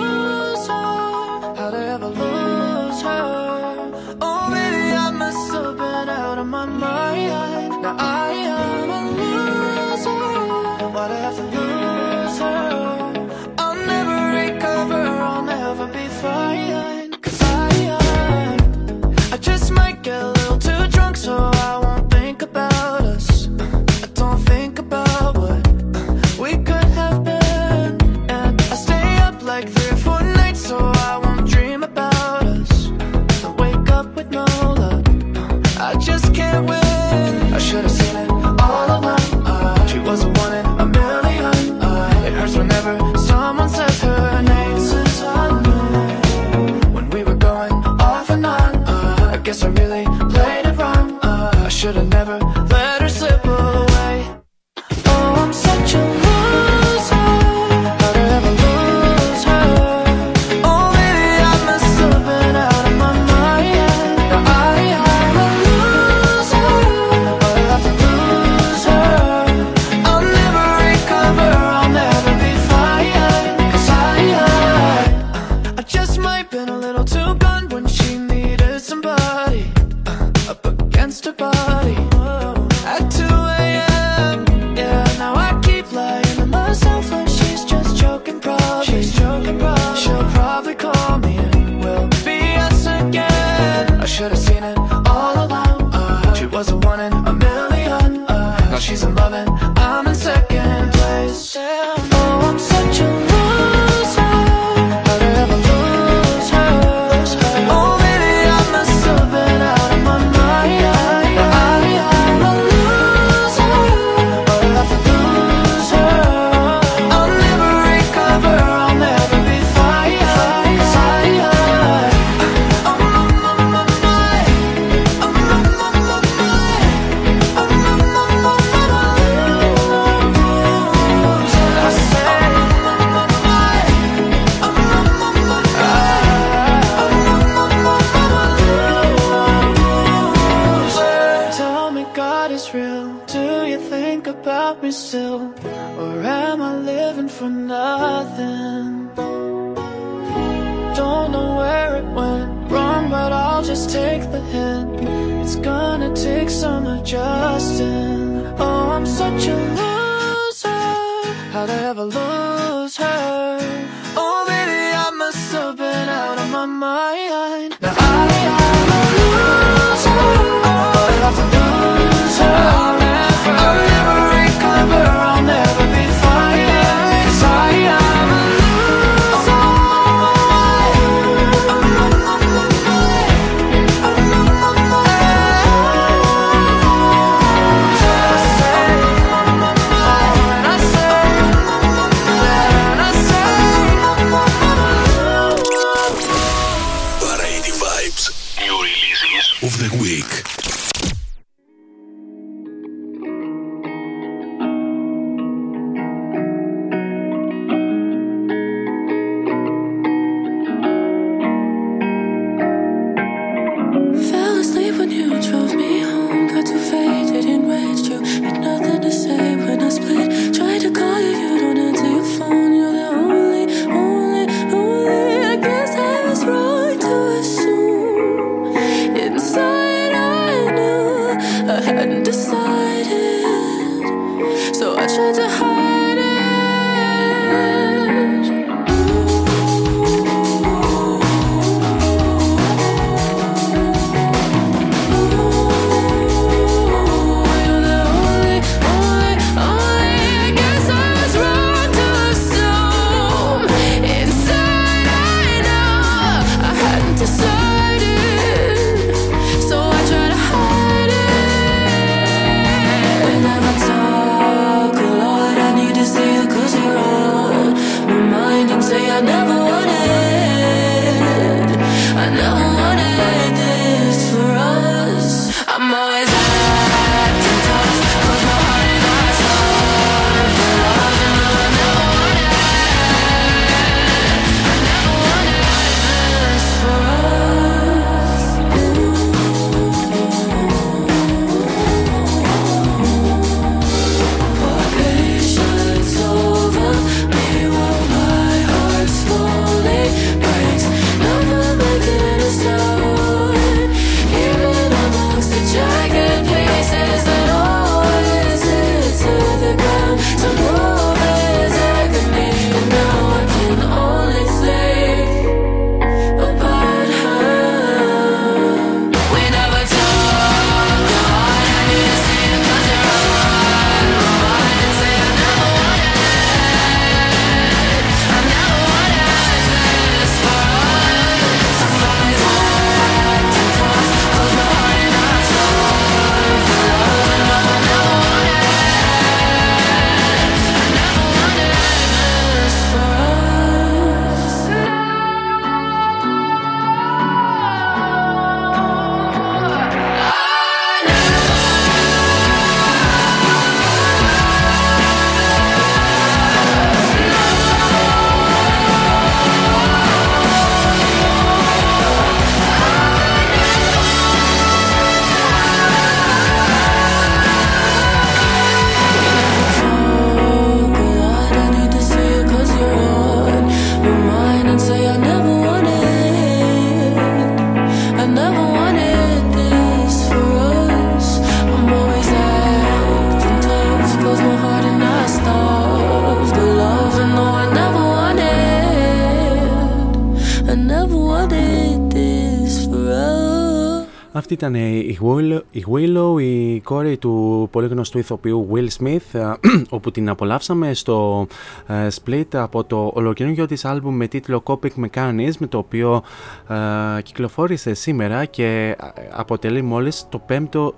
ήταν η Willow, η, Willow, η κόρη του πολύ γνωστού ηθοποιού Will Smith, ε, όπου την απολαύσαμε στο ε, Split από το ολοκαινούργιο της άλμπουμ με τίτλο Copic Mechanism, το οποίο ε, κυκλοφόρησε σήμερα και αποτελεί μόλις το πέμπτο,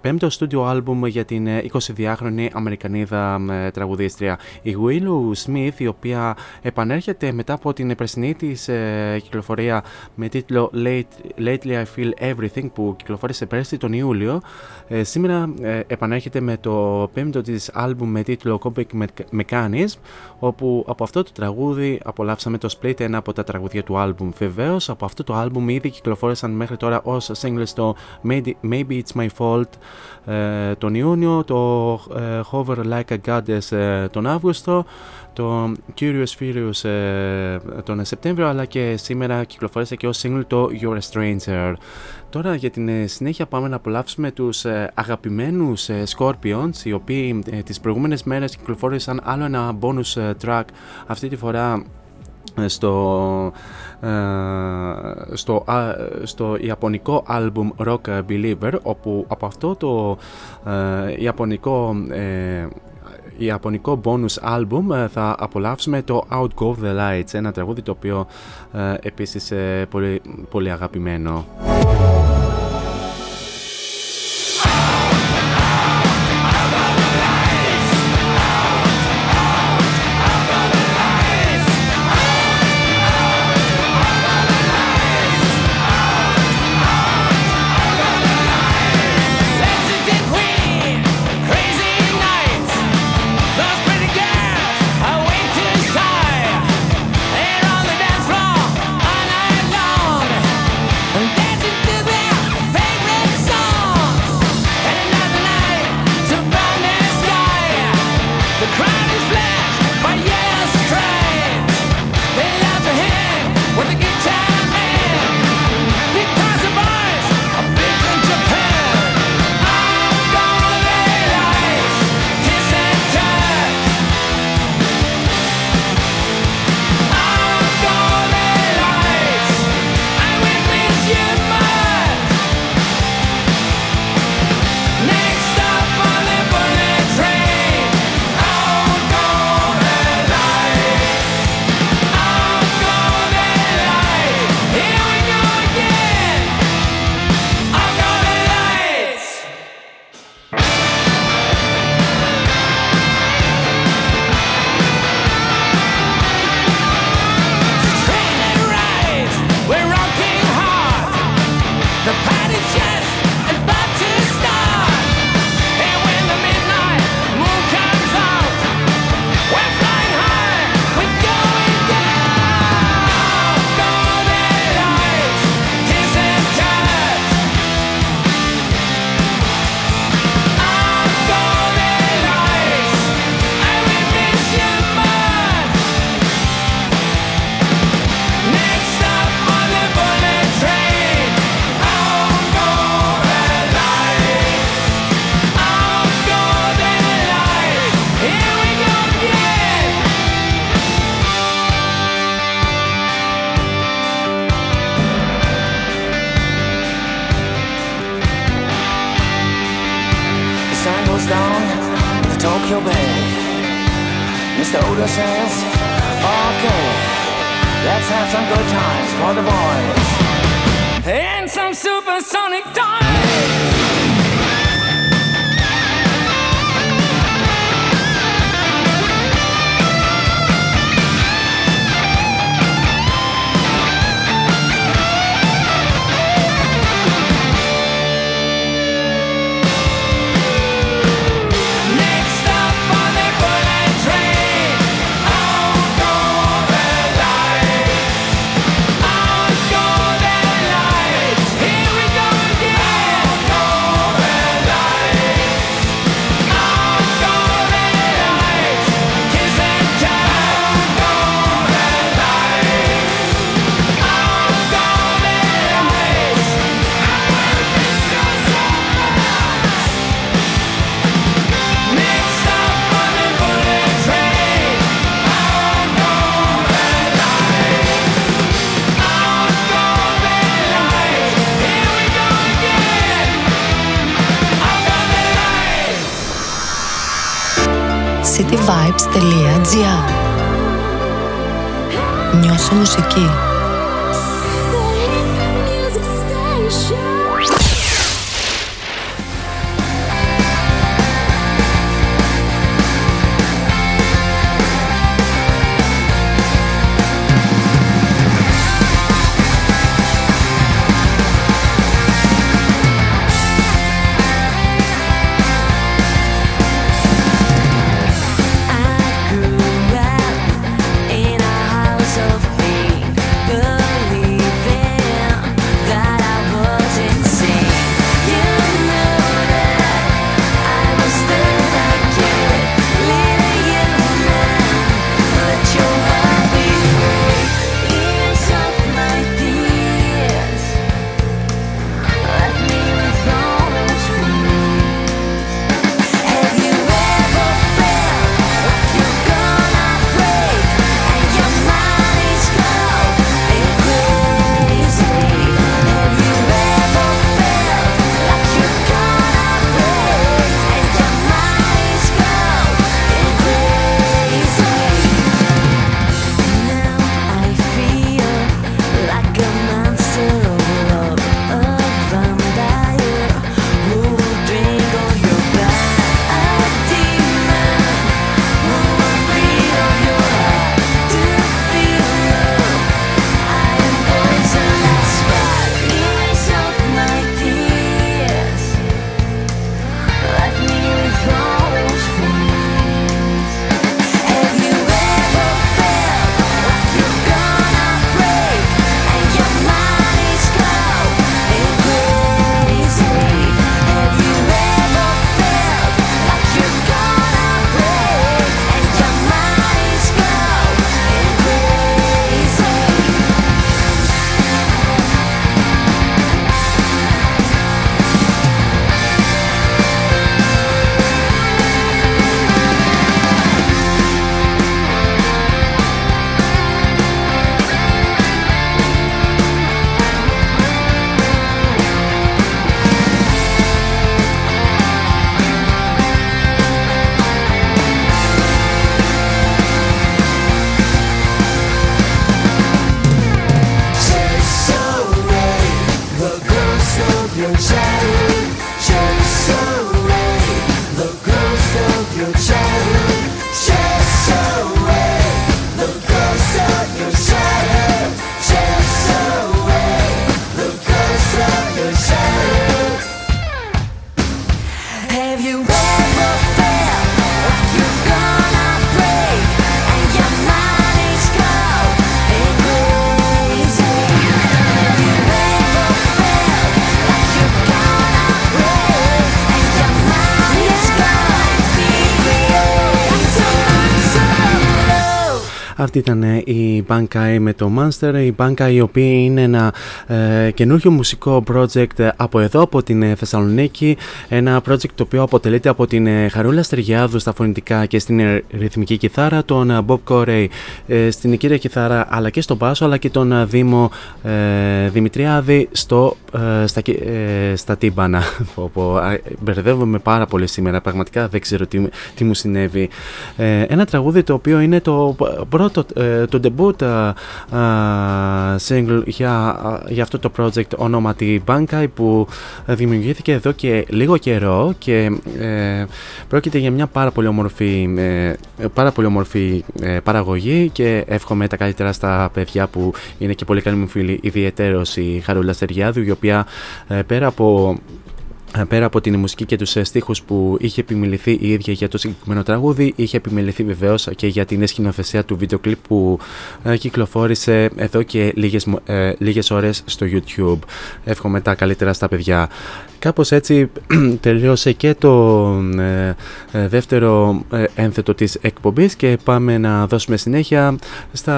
πέμπτο studio για την 22χρονη Αμερικανίδα τραγουδίστρια. Η Willow Smith, η οποία επανέρχεται μετά από την περσινή της κυκλοφορία με τίτλο Lately I Feel Everything που κυκλοφόρησε πέρσι τον Ιούλιο. Ε, σήμερα ε, επανέρχεται με το πέμπτο της άλμπουμ με τίτλο Comic Mechanism όπου από αυτό το τραγούδι απολαύσαμε το split ένα από τα τραγουδία του άλμπουμ. Βεβαίως από αυτό το άλμπουμ ήδη κυκλοφόρησαν μέχρι τώρα ως singles το Maybe It's My Fault ε, τον Ιούνιο, το ε, Hover Like a Goddess ε, τον Αύγουστο, το Curious Furious ε, τον Σεπτέμβριο αλλά και σήμερα κυκλοφόρησε και ως single το You're a Stranger. Τώρα για την ε, συνέχεια πάμε να απολαύσουμε τους ε, αγαπημένους ε, Scorpions οι οποίοι ε, τις προηγούμενες μέρες κυκλοφόρησαν άλλο ένα bonus track αυτή τη φορά στο, στο, στο ιαπωνικό άλμπουμ Rock Believer όπου από αυτό το ιαπωνικό ιαπωνικό bonus album θα απολαύσουμε το Out Go The Lights ένα τραγούδι το οποίο επίσης πολύ, πολύ αγαπημένο Νιώσε μουσική. Αυτή ήταν ε, η Bankai με το Monster. Η Bankai η οποία είναι ένα ε, καινούριο μουσικό project από εδώ, από την ε, Θεσσαλονίκη. Ένα project το οποίο αποτελείται από την ε, Χαρούλα Στεργιάδου στα φωνητικά και στην ε, ρυθμική κιθάρα, τον ε, Bob Corey ε, στην κύρια κιθάρα αλλά και στο μπάσο, αλλά και τον ε, Δήμο ε, Δημητριάδη στο, ε, στα, κι- ε, στα τύμπανα. Πω, πω, α, Μπερδεύομαι πάρα πολύ σήμερα, πραγματικά δεν ξέρω τι, τι μου συνέβη. Ε, ένα τραγούδι το οποίο είναι το πρώτο, ε, το debut α, α, single για, α, για αυτό το project ονόματι Bankai που δημιουργήθηκε εδώ και λίγο καιρό και ε, πρόκειται για μια πάρα πολύ όμορφη, ε, πάρα πολύ όμορφη ε, παραγωγή και εύχομαι τα καλύτερα στα παιδιά που είναι και πολύ καλή μου φίλη ιδιαιτέρως η Χαρούλα Στεριάδου η οποία ε, πέρα από ε, Πέρα από την μουσική και τους ε, στίχους που είχε επιμεληθεί η ίδια για το συγκεκριμένο τραγούδι, είχε επιμεληθεί βεβαίως και για την σκηνοθεσία του βίντεο κλιπ που ε, κυκλοφόρησε εδώ και λίγες, μο- ε, λίγες ώρες στο YouTube. Εύχομαι τα καλύτερα στα παιδιά. Κάπως έτσι τελείωσε και το ε, ε, δεύτερο ε, ένθετο της εκπομπής και πάμε να δώσουμε συνέχεια στα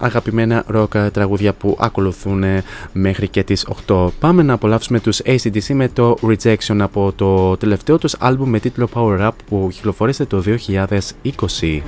αγαπημένα ροκ τραγούδια που ακολουθούν ε, μέχρι και τις 8. Πάμε να απολαύσουμε τους ACDC με το Rejection από το τελευταίο τους άλμπουμ με τίτλο Power Up που κυκλοφόρησε το 2020.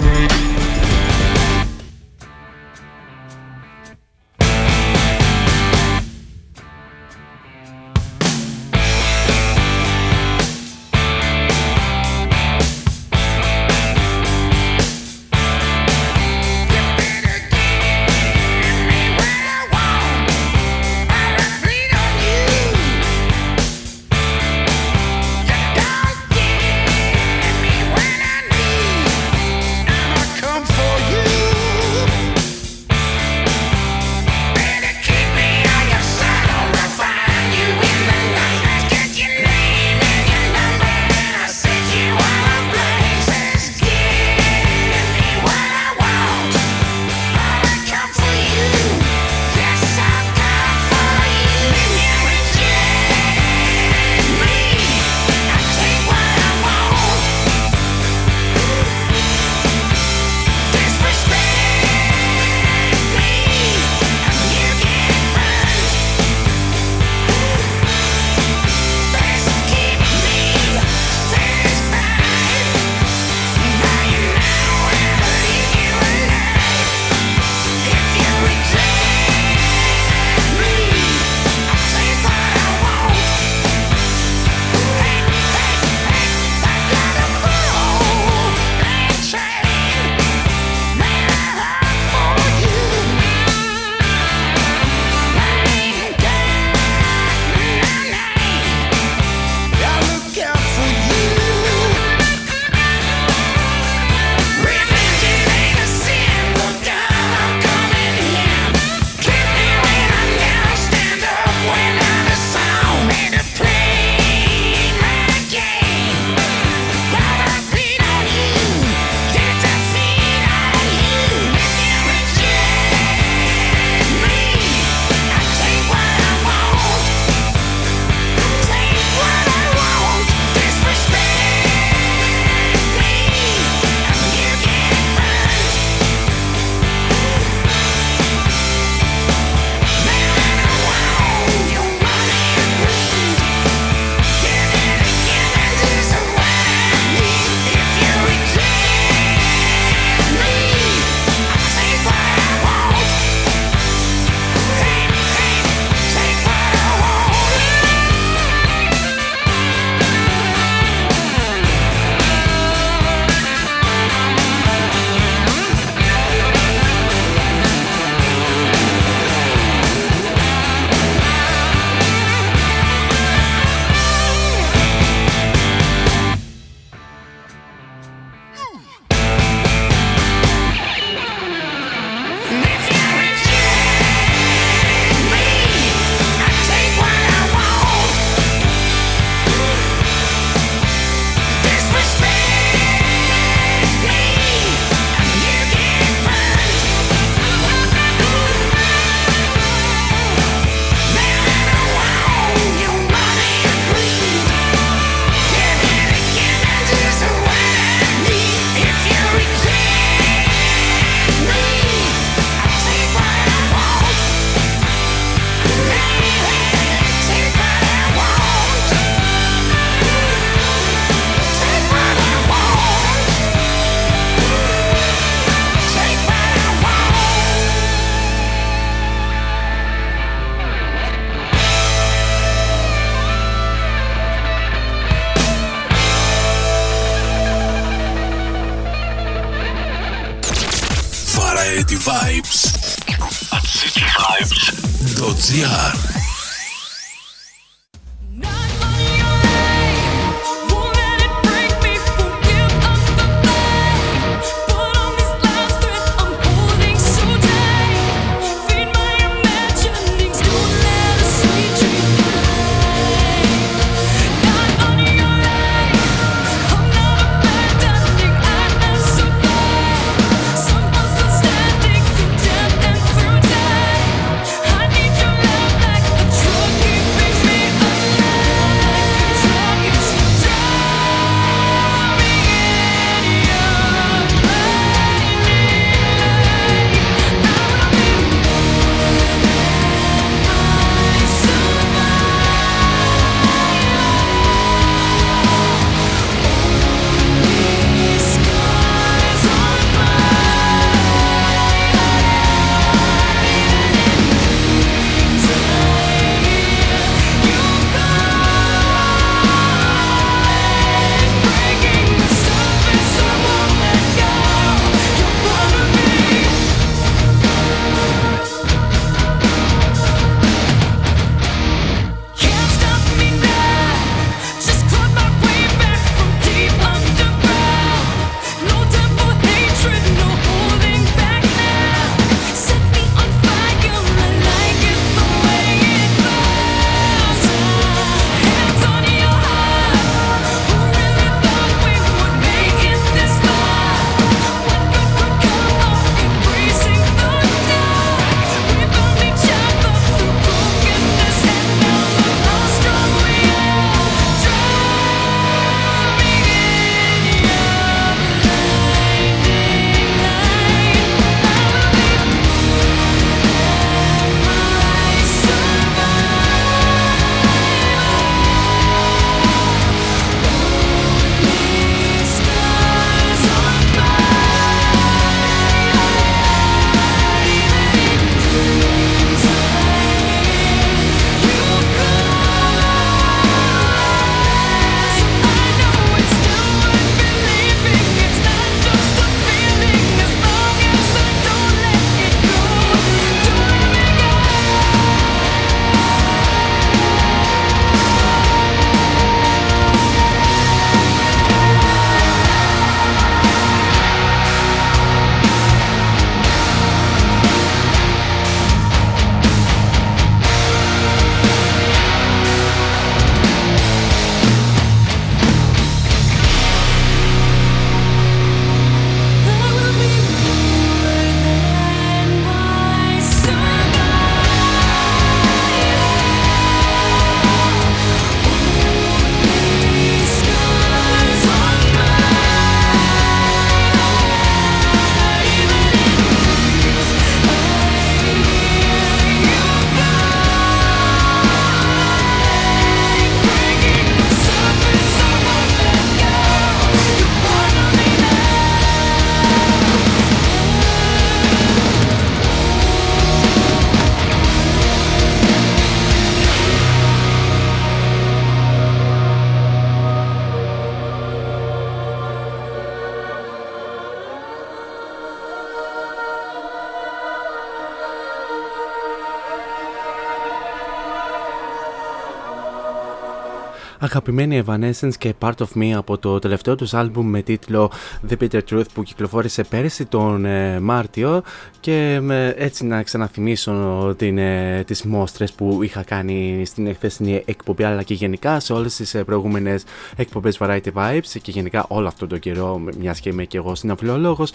Αγαπημένη Evanescence και Part of Me από το τελευταίο τους άλμπουμ με τίτλο The Bitter Truth που κυκλοφόρησε πέρυσι τον ε, Μάρτιο και έτσι να ξαναθυμίσω την, ε, τις μόστρες που είχα κάνει στην εχθεσινή εκπομπή αλλά και γενικά σε όλες τις ε, προηγούμενες εκπομπές Variety Vibes και γενικά όλο αυτό το καιρό μιας και είμαι και εγώ συναυλιολόγος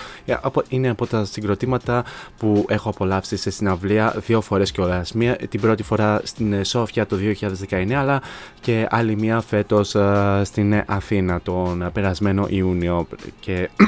είναι από τα συγκροτήματα που έχω απολαύσει σε συναυλία δύο φορές κιόλας. Μία, την πρώτη φορά στην Σόφια το 2019 αλλά και άλλη μία φέτος στην Αθήνα τον περασμένο Ιούνιο. Και ε,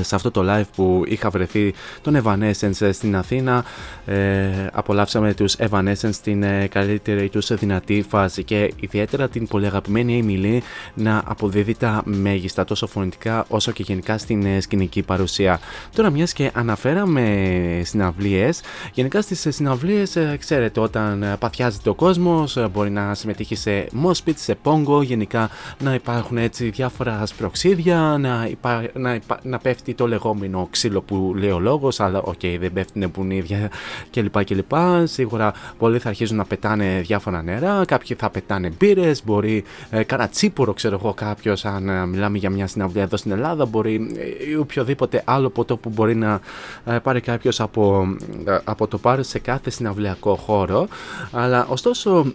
σε αυτό το live που είχα βρεθεί τον Evanescence στην Αθήνα ε, απολαύσαμε τους Evanescence στην ε, καλύτερη τους δυνατή φάση και ιδιαίτερα την πολύ αγαπημένη Emily να αποδίδει τα μέγιστα τόσο φωνητικά όσο και γενικά στην ε, σκηνική παρουσία. Τώρα μιας και αναφέραμε συναυλίες γενικά στις συναυλίες ε, ξέρετε όταν παθιάζεται ο κόσμος μπορεί να συμμετείχει σε mosh pit, σε pogo γενικά να υπάρχουν έτσι διάφορα σπρωξίδια να, υπά, να, υπά, να πέφτει το λεγόμενο ξύλο που λέει ο λόγος, αλλά OK, okay, δεν πέφτουν μπουνίδια κλπ. κλπ. Σίγουρα πολλοί θα αρχίζουν να πετάνε διάφορα νερά, κάποιοι θα πετάνε μπύρες, μπορεί ε, κάνα τσίπουρο, ξέρω εγώ, κάποιος, αν ε, μιλάμε για μια συναυλία εδώ στην Ελλάδα, μπορεί ε, οποιοδήποτε άλλο ποτό που μπορεί να ε, πάρει κάποιος από, ε, από το πάρει σε κάθε συναυλιακό χώρο. Αλλά ωστόσο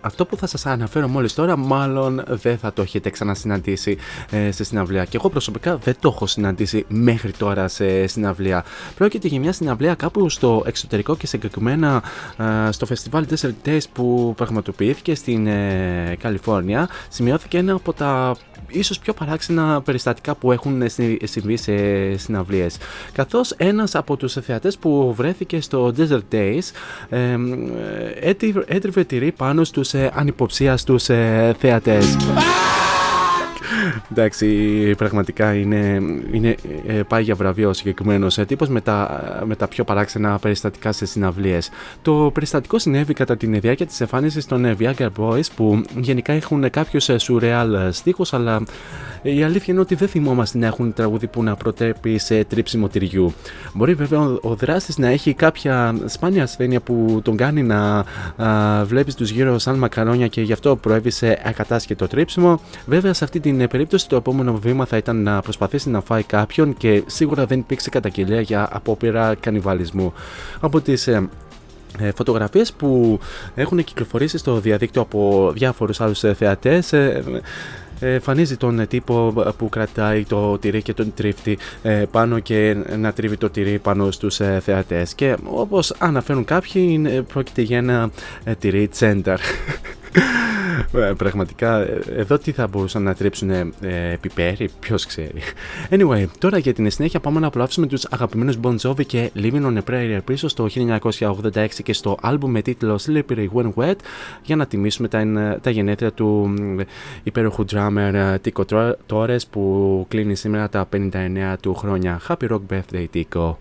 αυτό που θα σας αναφέρω μόλις τώρα μάλλον δεν θα το έχετε ξανασυναντήσει ε, σε συναυλία. Και εγώ προσωπικά δεν το έχω συναντήσει μέχρι τώρα σε συναυλία. Πρόκειται για μια συναυλία κάπου στο εξωτερικό και συγκεκριμένα ε, στο φεστιβάλ Desert Days που πραγματοποιήθηκε στην ε, Καλιφόρνια. Σημειώθηκε ένα από τα ίσως πιο παράξενα περιστατικά που έχουν συμβεί σε συναυλίες. Καθώς ένας από τους θεατές που βρέθηκε στο Desert Days ε, έτριβε τυρί πάνω στους ε, ανυποψίαστους ε, θεατές. Εντάξει, πραγματικά είναι, είναι, ε, πάει για βραβείο ο συγκεκριμένος ε, τύπος με, τα, με τα πιο παράξενα περιστατικά σε συναυλίες. Το περιστατικό συνέβη κατά τη διάρκεια της εμφάνισης των ε, Viagra Boys που γενικά έχουν κάποιους σουρεάλ στίχους, αλλά η αλήθεια είναι ότι δεν θυμόμαστε να έχουν τραγούδι που να προτρέπει σε τρίψιμο τυριού. Μπορεί βέβαια ο, ο δράστης να έχει κάποια σπάνια ασθένεια που τον κάνει να βλέπεις τους γύρω σαν μακαρόνια και γι' αυτό προέβη σε ακατάσχετο τρίψιμο. Βέβαια σε αυτή την περίπτωση το επόμενο βήμα θα ήταν να προσπαθήσει να φάει κάποιον και σίγουρα δεν υπήρξε καταγγελία για απόπειρα κανιβαλισμού. Από τις ε, ε, φωτογραφίες που έχουν κυκλοφορήσει στο διαδίκτυο από διάφορους άλλους ε, θεατές ε, εμφανίζει τον τύπο που κρατάει το τυρί και τον τρίφτη πάνω και να τρίβει το τυρί πάνω στους θεατές και όπως αναφέρουν κάποιοι πρόκειται για ένα τυρί τσένταρ ε, πραγματικά, ε, εδώ τι θα μπορούσαν να τρίψουν ε, πιπέρι, ποιος ξέρει. Anyway, τώρα για την συνέχεια πάμε να απολαύσουμε τους αγαπημένους Bon Jovi και Living on a Prayer πίσω στο 1986 και στο album με τίτλο Slippery When Wet για να τιμήσουμε τα, τα γενέθλια του υπέροχου drummer Tico Torres που κλείνει σήμερα τα 59 του χρόνια. Happy Rock Birthday Tico!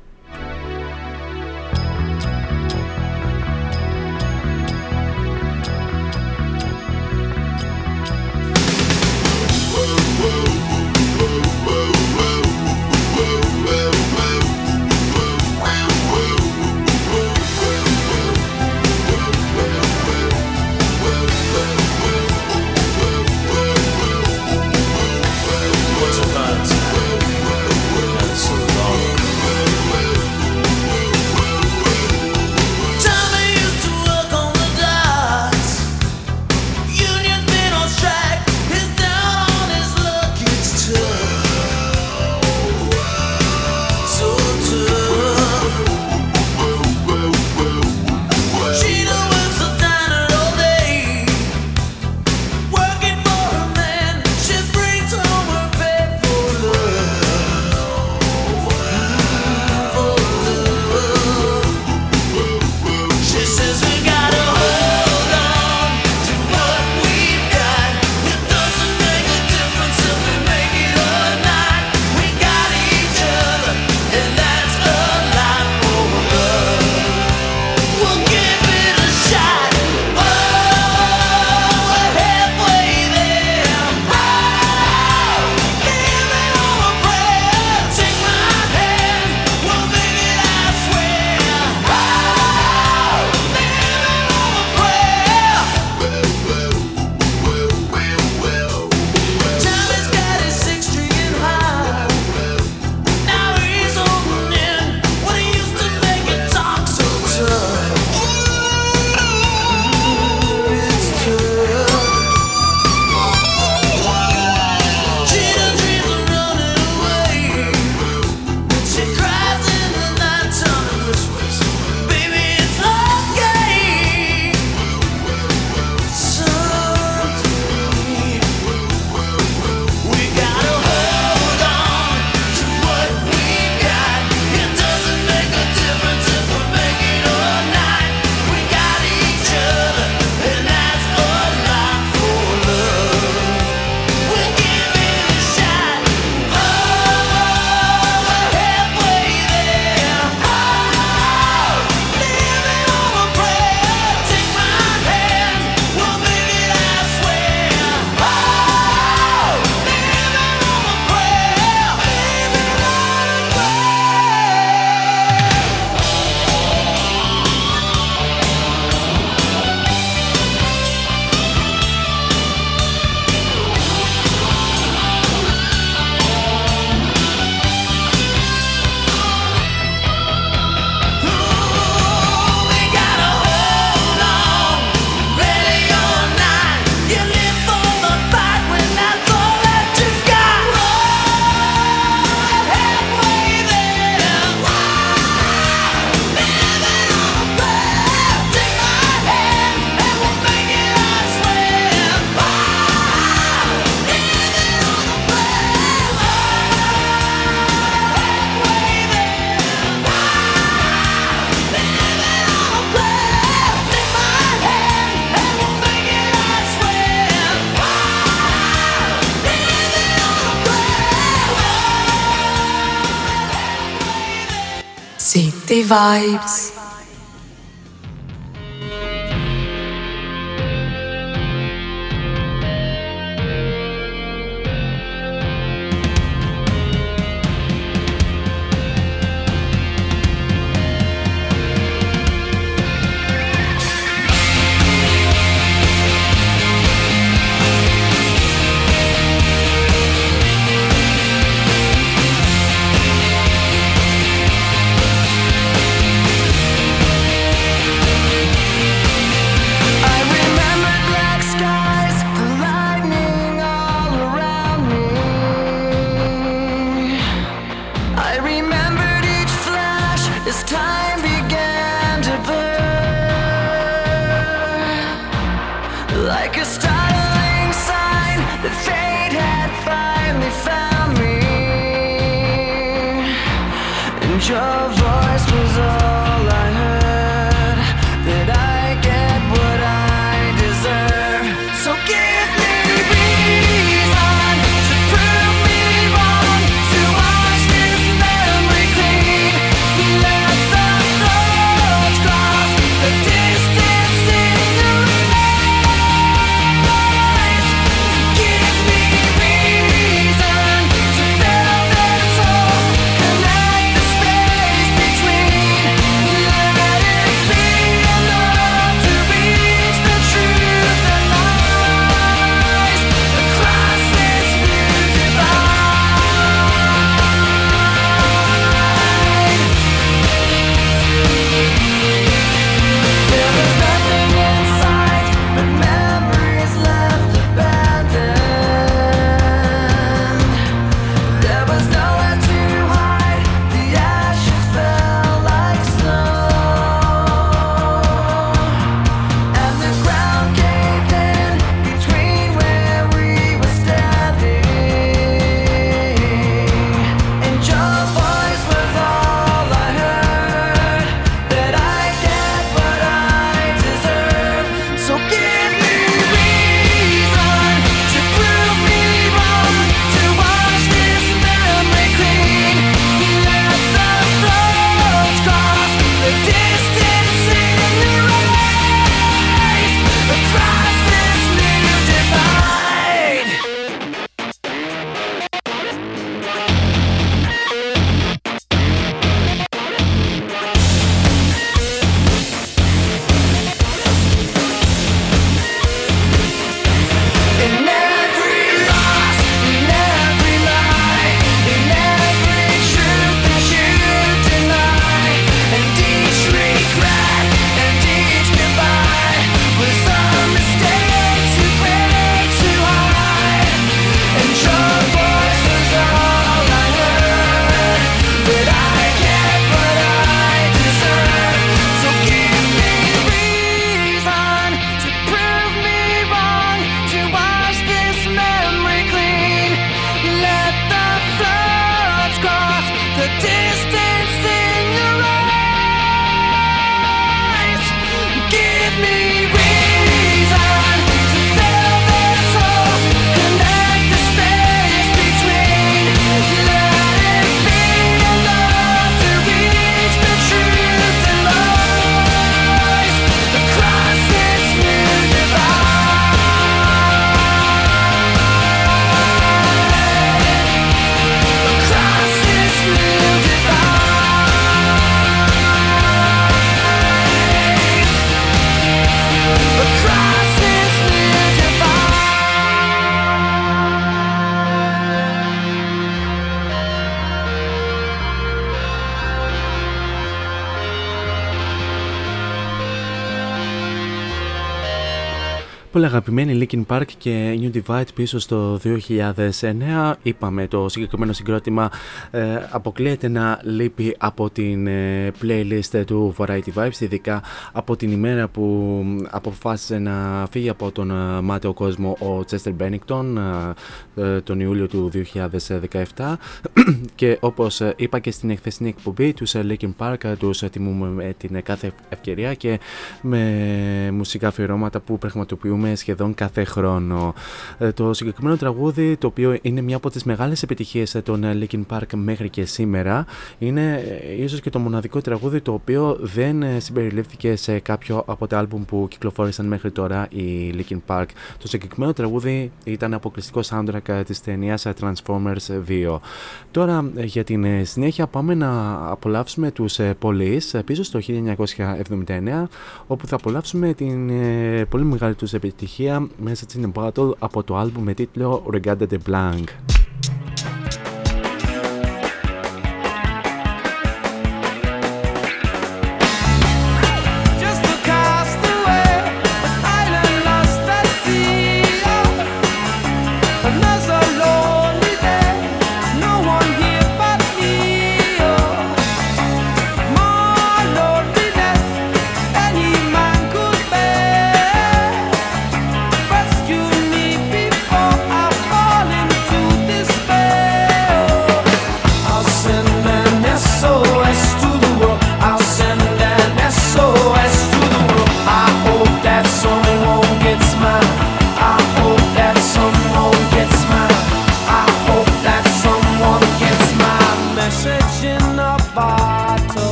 vibes. αγαπημένοι Linkin Park και New Divide πίσω στο 2009. Είπαμε το συγκεκριμένο συγκρότημα ε, αποκλείεται να λείπει από την ε, playlist του Variety Vibes, ειδικά από την ημέρα που αποφάσισε να φύγει από τον ε, μάταιο κόσμο ο Chester Bennington ε, ε, τον Ιούλιο του 2017 και όπως ε, είπα και στην εχθεσινή εκπομπή τους Linkin Park τους τιμούμε με την κάθε ευκαιρία και με μουσικά αφιερώματα που πραγματοποιούμε σχεδόν κάθε χρόνο. Ε, το συγκεκριμένο τραγούδι, το οποίο είναι μια από τις μεγάλες επιτυχίες των ε, Linkin Park μέχρι και σήμερα, είναι ε, ίσως και το μοναδικό τραγούδι το οποίο δεν συμπεριλήφθηκε σε κάποιο από τα άλμπουμ που κυκλοφόρησαν μέχρι τώρα οι Linkin Park. Το συγκεκριμένο τραγούδι ήταν αποκλειστικό soundtrack της ταινίας Transformers 2. Τώρα για την συνέχεια πάμε να απολαύσουμε τους Police πίσω στο 1979 όπου θα απολαύσουμε την πολύ μεγάλη τους επιτυχία μέσα στην Battle από το άλμπουμ με τίτλο Regada de Blanc.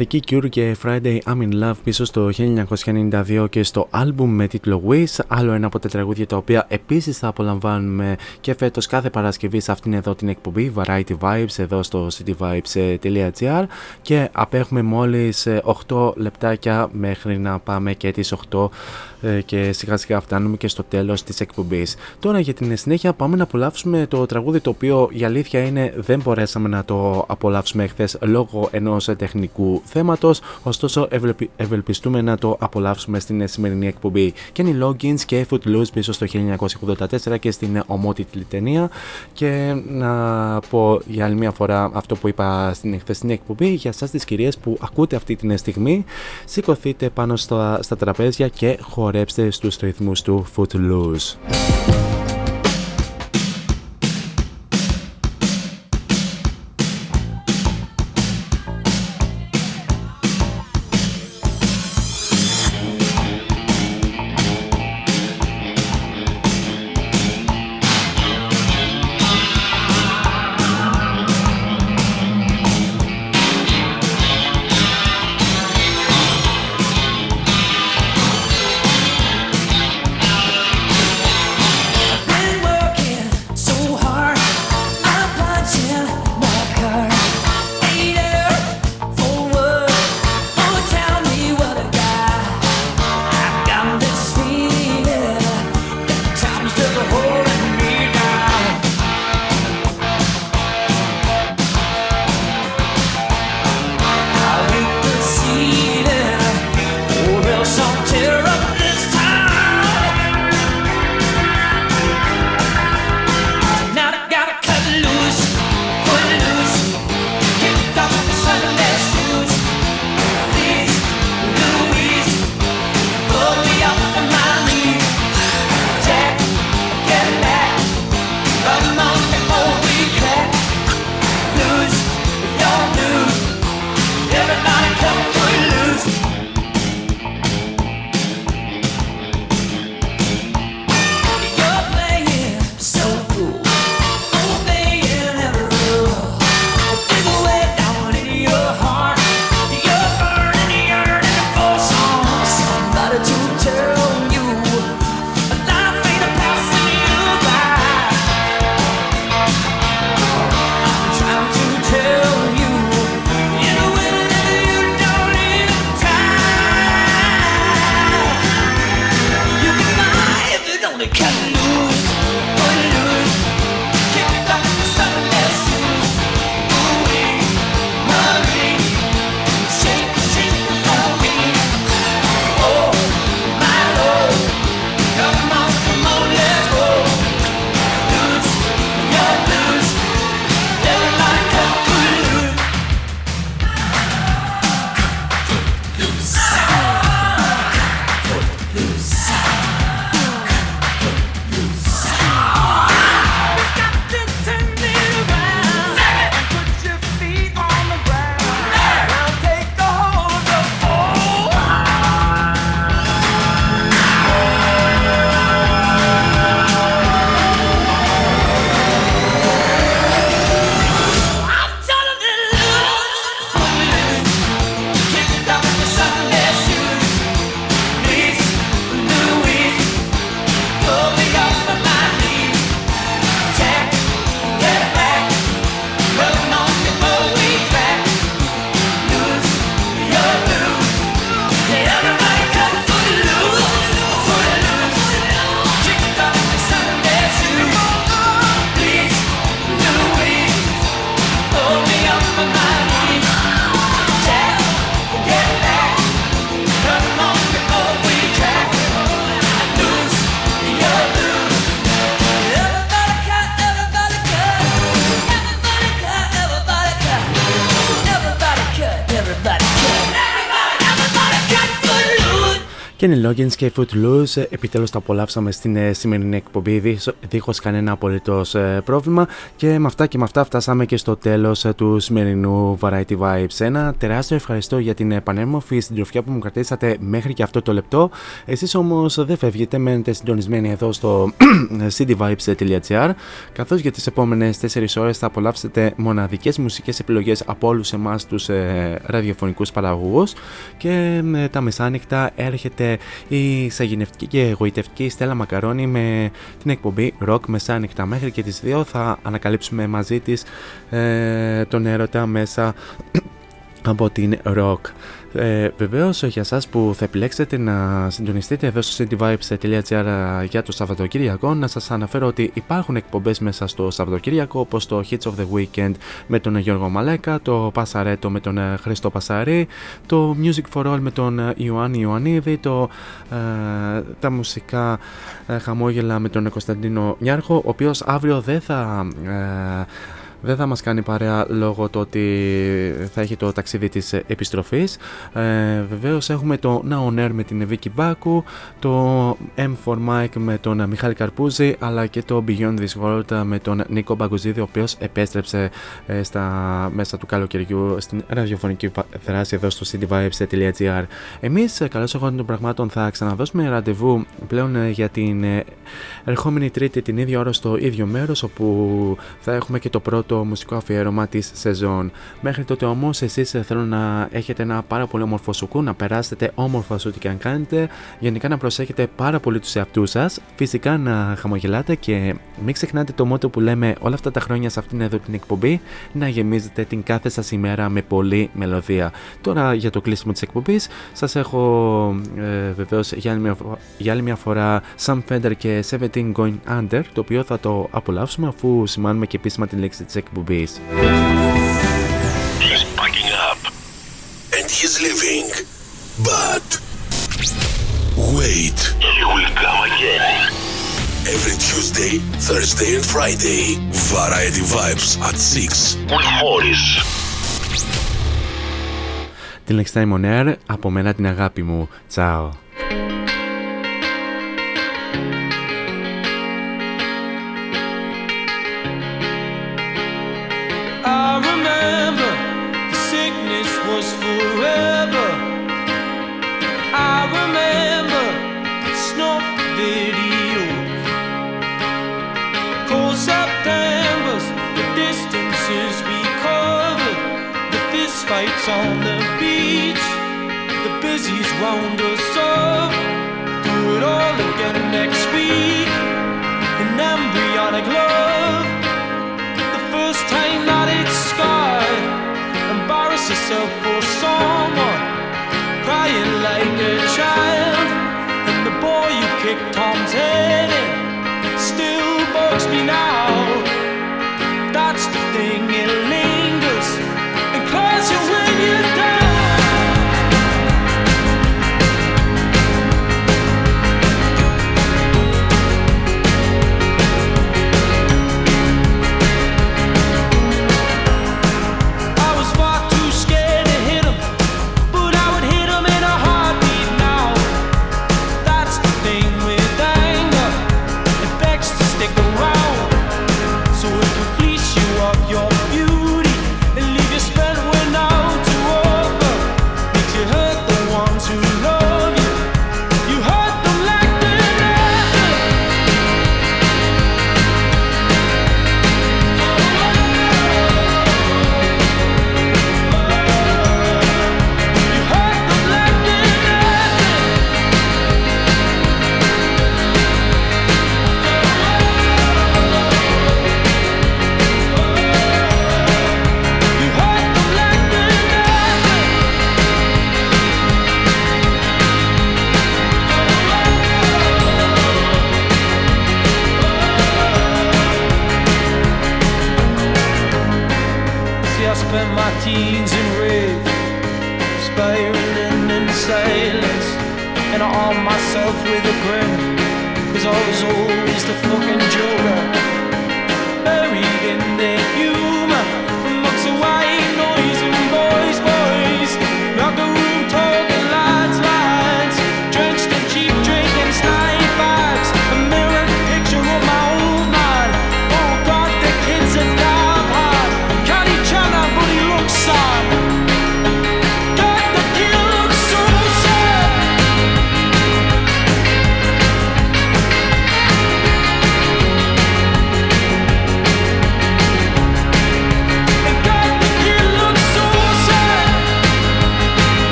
Μοναδική Cure και Friday I'm in Love πίσω στο 1992 και στο άλμπουμ με τίτλο Wish, άλλο ένα από τα τραγούδια τα οποία επίσης θα απολαμβάνουμε και φέτος κάθε Παρασκευή σε αυτήν εδώ την εκπομπή Variety Vibes εδώ στο cityvibes.gr και απέχουμε μόλις ε, 8 λεπτάκια μέχρι να πάμε και τις 8 ε, και σιγά σιγά φτάνουμε και στο τέλος της εκπομπής. Τώρα για την συνέχεια πάμε να απολαύσουμε το τραγούδι το οποίο η αλήθεια είναι δεν μπορέσαμε να το απολαύσουμε χθε λόγω ενός τεχνικού θέματος ωστόσο ευλεπι- ευελπιστούμε να το απολαύσουμε στην σημερινή εκπομπή. Kenny Loggins και Footloose πίσω στο 1984 και στην ομότιτλη ταινία και να πω για άλλη μια φορά αυτό που είπα στην χθεσινή εκπομπή για εσάς τις κυρίες που ακούτε αυτή την στιγμή σηκωθείτε πάνω στα, στα τραπέζια και χορέψτε στους ρυθμούς του Footloose. Kenny Loggins και Footloose επιτέλους τα απολαύσαμε στην ε, σημερινή εκπομπή δίχως κανένα απολύτως ε, πρόβλημα και με αυτά και με αυτά φτάσαμε και στο τέλος ε, του σημερινού Variety Vibes. Ένα τεράστιο ευχαριστώ για την πανέμορφη συντροφιά που μου κρατήσατε μέχρι και αυτό το λεπτό. Εσείς όμως δεν φεύγετε, μένετε συντονισμένοι εδώ στο cityvibes.gr καθώς για τις επόμενες 4 ώρες θα απολαύσετε μοναδικές μουσικές επιλογές από όλους εμάς τους ραδιοφωνικούς παραγωγούς και τα μεσάνυχτα έρχεται η σαγηνευτική και εγωιτευτική Στέλλα Μακαρόνη με την εκπομπή Rock μεσάνυχτα μέχρι και τις 2 θα ανακαλύψουμε μαζί της ε, τον έρωτα μέσα από την Rock. Ε, Βεβαίως για εσάς που θα επιλέξετε να συντονιστείτε εδώ στο cityvibes.gr για το Σαββατοκύριακο, να σας αναφέρω ότι υπάρχουν εκπομπές μέσα στο Σαββατοκύριακο όπως το Hits of the Weekend με τον Γιώργο Μαλέκα, το Πασαρέτο με τον ε, Χρήστο Πασαρή, το Music for All με τον ε, Ιωάννη Ιωαννίδη, το, ε, τα μουσικά ε, χαμόγελα με τον Κωνσταντίνο Νιάρχο, ο οποίος αύριο δεν θα δεν θα μας κάνει παρέα λόγω το ότι θα έχει το ταξίδι της επιστροφής. Ε, βεβαίως έχουμε το Now On Air με την Vicky Μπάκου, το M for Mike με τον Μιχάλη Καρπούζη, αλλά και το Beyond This World με τον Νίκο Μπαγκουζίδη, ο οποίος επέστρεψε ε, στα μέσα του καλοκαιριού στην ραδιοφωνική δράση εδώ στο cityvibes.gr. Εμείς, καλώς εγώ των πραγμάτων, θα ξαναδώσουμε ραντεβού πλέον ε, για την ε, ερχόμενη Τρίτη την ίδια ώρα στο ίδιο μέρος, όπου θα έχουμε και το πρώτο το μουσικό αφιέρωμα της σεζόν. Μέχρι τότε όμως, εσείς θέλω να έχετε ένα πάρα πολύ όμορφο σουκού, να περάσετε όμορφα σε ό,τι και αν κάνετε. Γενικά να προσέχετε πάρα πολύ τους εαυτούς σας. Φυσικά να χαμογελάτε και μην ξεχνάτε το μότο που λέμε όλα αυτά τα χρόνια σε αυτήν εδώ την εκπομπή να γεμίζετε την κάθε σας ημέρα με πολλή μελωδία. Τώρα για το κλείσιμο της εκπομπής, σας έχω ε, βεβαίως για, για άλλη μια φορά Sam Fender και 17 Going Under, το οποίο θα το απολαύσουμε αφού σημάνουμε και επίσημα την λέξη της εκπομπής. He's packing up and he's leaving. But wait. He will come again. Every Tuesday, Thursday and Friday. Variety Vibes at 6 with Morris. Την Next Time on Air, από μένα την αγάπη μου. Τσάω.